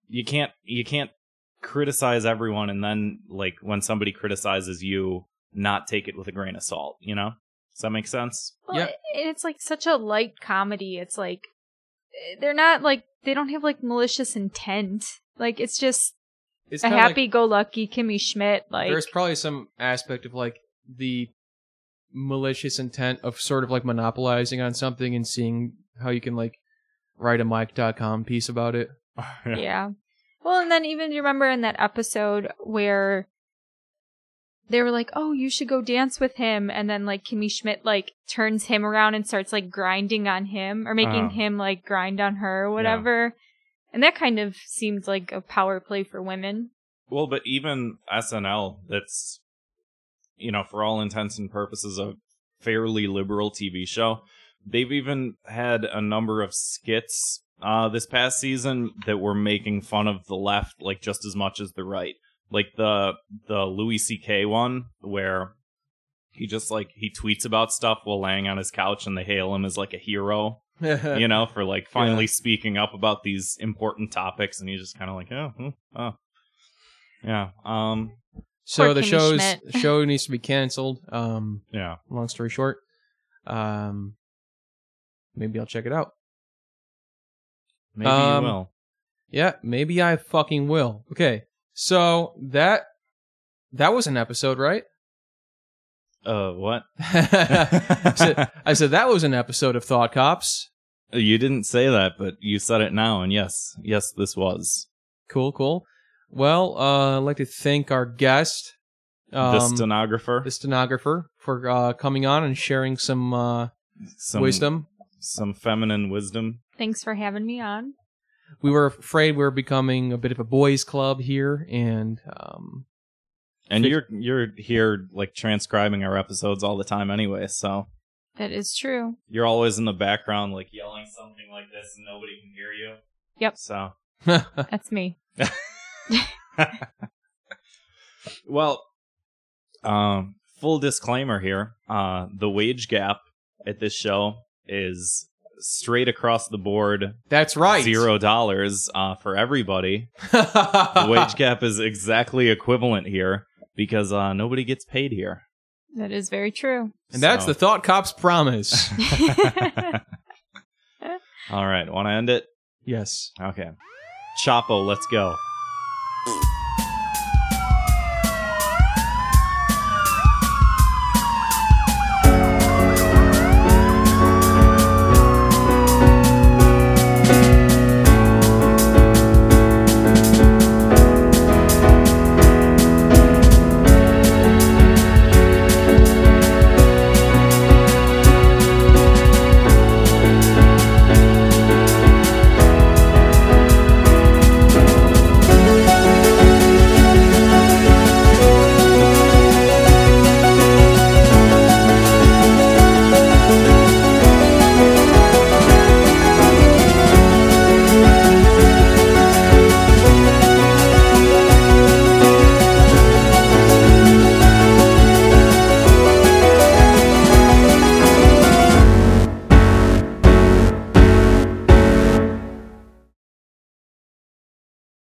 Speaker 3: you can't you can't criticize everyone and then like when somebody criticizes you, not take it with a grain of salt. You know? Does that make sense?
Speaker 4: Well,
Speaker 2: Yeah.
Speaker 4: and it's like such a light comedy. It's like they're not like they don't have like malicious intent. Like it's just
Speaker 2: It's
Speaker 4: a happy-go-lucky Kimmy Schmidt. Like
Speaker 2: there's probably some aspect of like the malicious intent of sort of like monopolizing on something and seeing how you can like write a mic.com piece about it.
Speaker 4: yeah. Well, and then even you remember in that episode where they were like, "Oh, you should go dance with him," and then like Kimmy Schmidt like turns him around and starts like grinding on him or making
Speaker 3: Uh.
Speaker 4: him like grind on her or whatever. And that kind of seemed like a power play for women.
Speaker 3: Well, but even SNL, that's you know, for all intents and purposes, a fairly liberal TV show. They've even had a number of skits uh, this past season that were making fun of the left, like just as much as the right. Like the the Louis C.K. one, where he just like he tweets about stuff while laying on his couch, and they hail him as like a hero you know, for like finally speaking up about these important topics, and he's just kind of like, oh, hmm, oh, yeah, um,
Speaker 2: so
Speaker 4: Poor
Speaker 2: the
Speaker 4: Kimmy
Speaker 2: show's
Speaker 4: Schmidt.
Speaker 2: show needs to be canceled. Um,
Speaker 3: yeah.
Speaker 2: long story short, um, maybe I'll check it out.
Speaker 3: Maybe
Speaker 2: Um,
Speaker 3: you will.
Speaker 2: Yeah, maybe I fucking will. Okay, so that that was an episode, right?
Speaker 3: Uh, what?
Speaker 2: I, said, I said that was an episode of Thought Cops.
Speaker 3: you didn't say that, but you said it now, and yes, yes, this was
Speaker 2: Cool, cool. Well, uh, I'd like to thank our guest, um,
Speaker 3: the stenographer.
Speaker 2: the stenographer, for uh, coming on and sharing some uh,
Speaker 3: some
Speaker 2: wisdom.
Speaker 3: some feminine wisdom.
Speaker 4: Thanks for having me on.
Speaker 2: We were afraid we were becoming a bit of a boys' club here, and um,
Speaker 3: And you're you're here like transcribing our episodes all the time anyway, so
Speaker 4: That is true.
Speaker 3: you're always in the background like yelling something like this, and nobody can hear you.
Speaker 4: Yep.
Speaker 3: So
Speaker 4: That's me.
Speaker 3: well, um, full disclaimer here: uh, the wage gap at this show is straight across the board,
Speaker 2: that's right.
Speaker 3: zero dollars uh, for everybody. The wage gap is exactly equivalent here because uh, nobody gets paid here.
Speaker 4: That is very true.
Speaker 2: and that's
Speaker 3: So-
Speaker 2: the Thought Cops promise.
Speaker 3: All right, want to end it?
Speaker 2: yes.
Speaker 3: Okay, Chapo, let's go.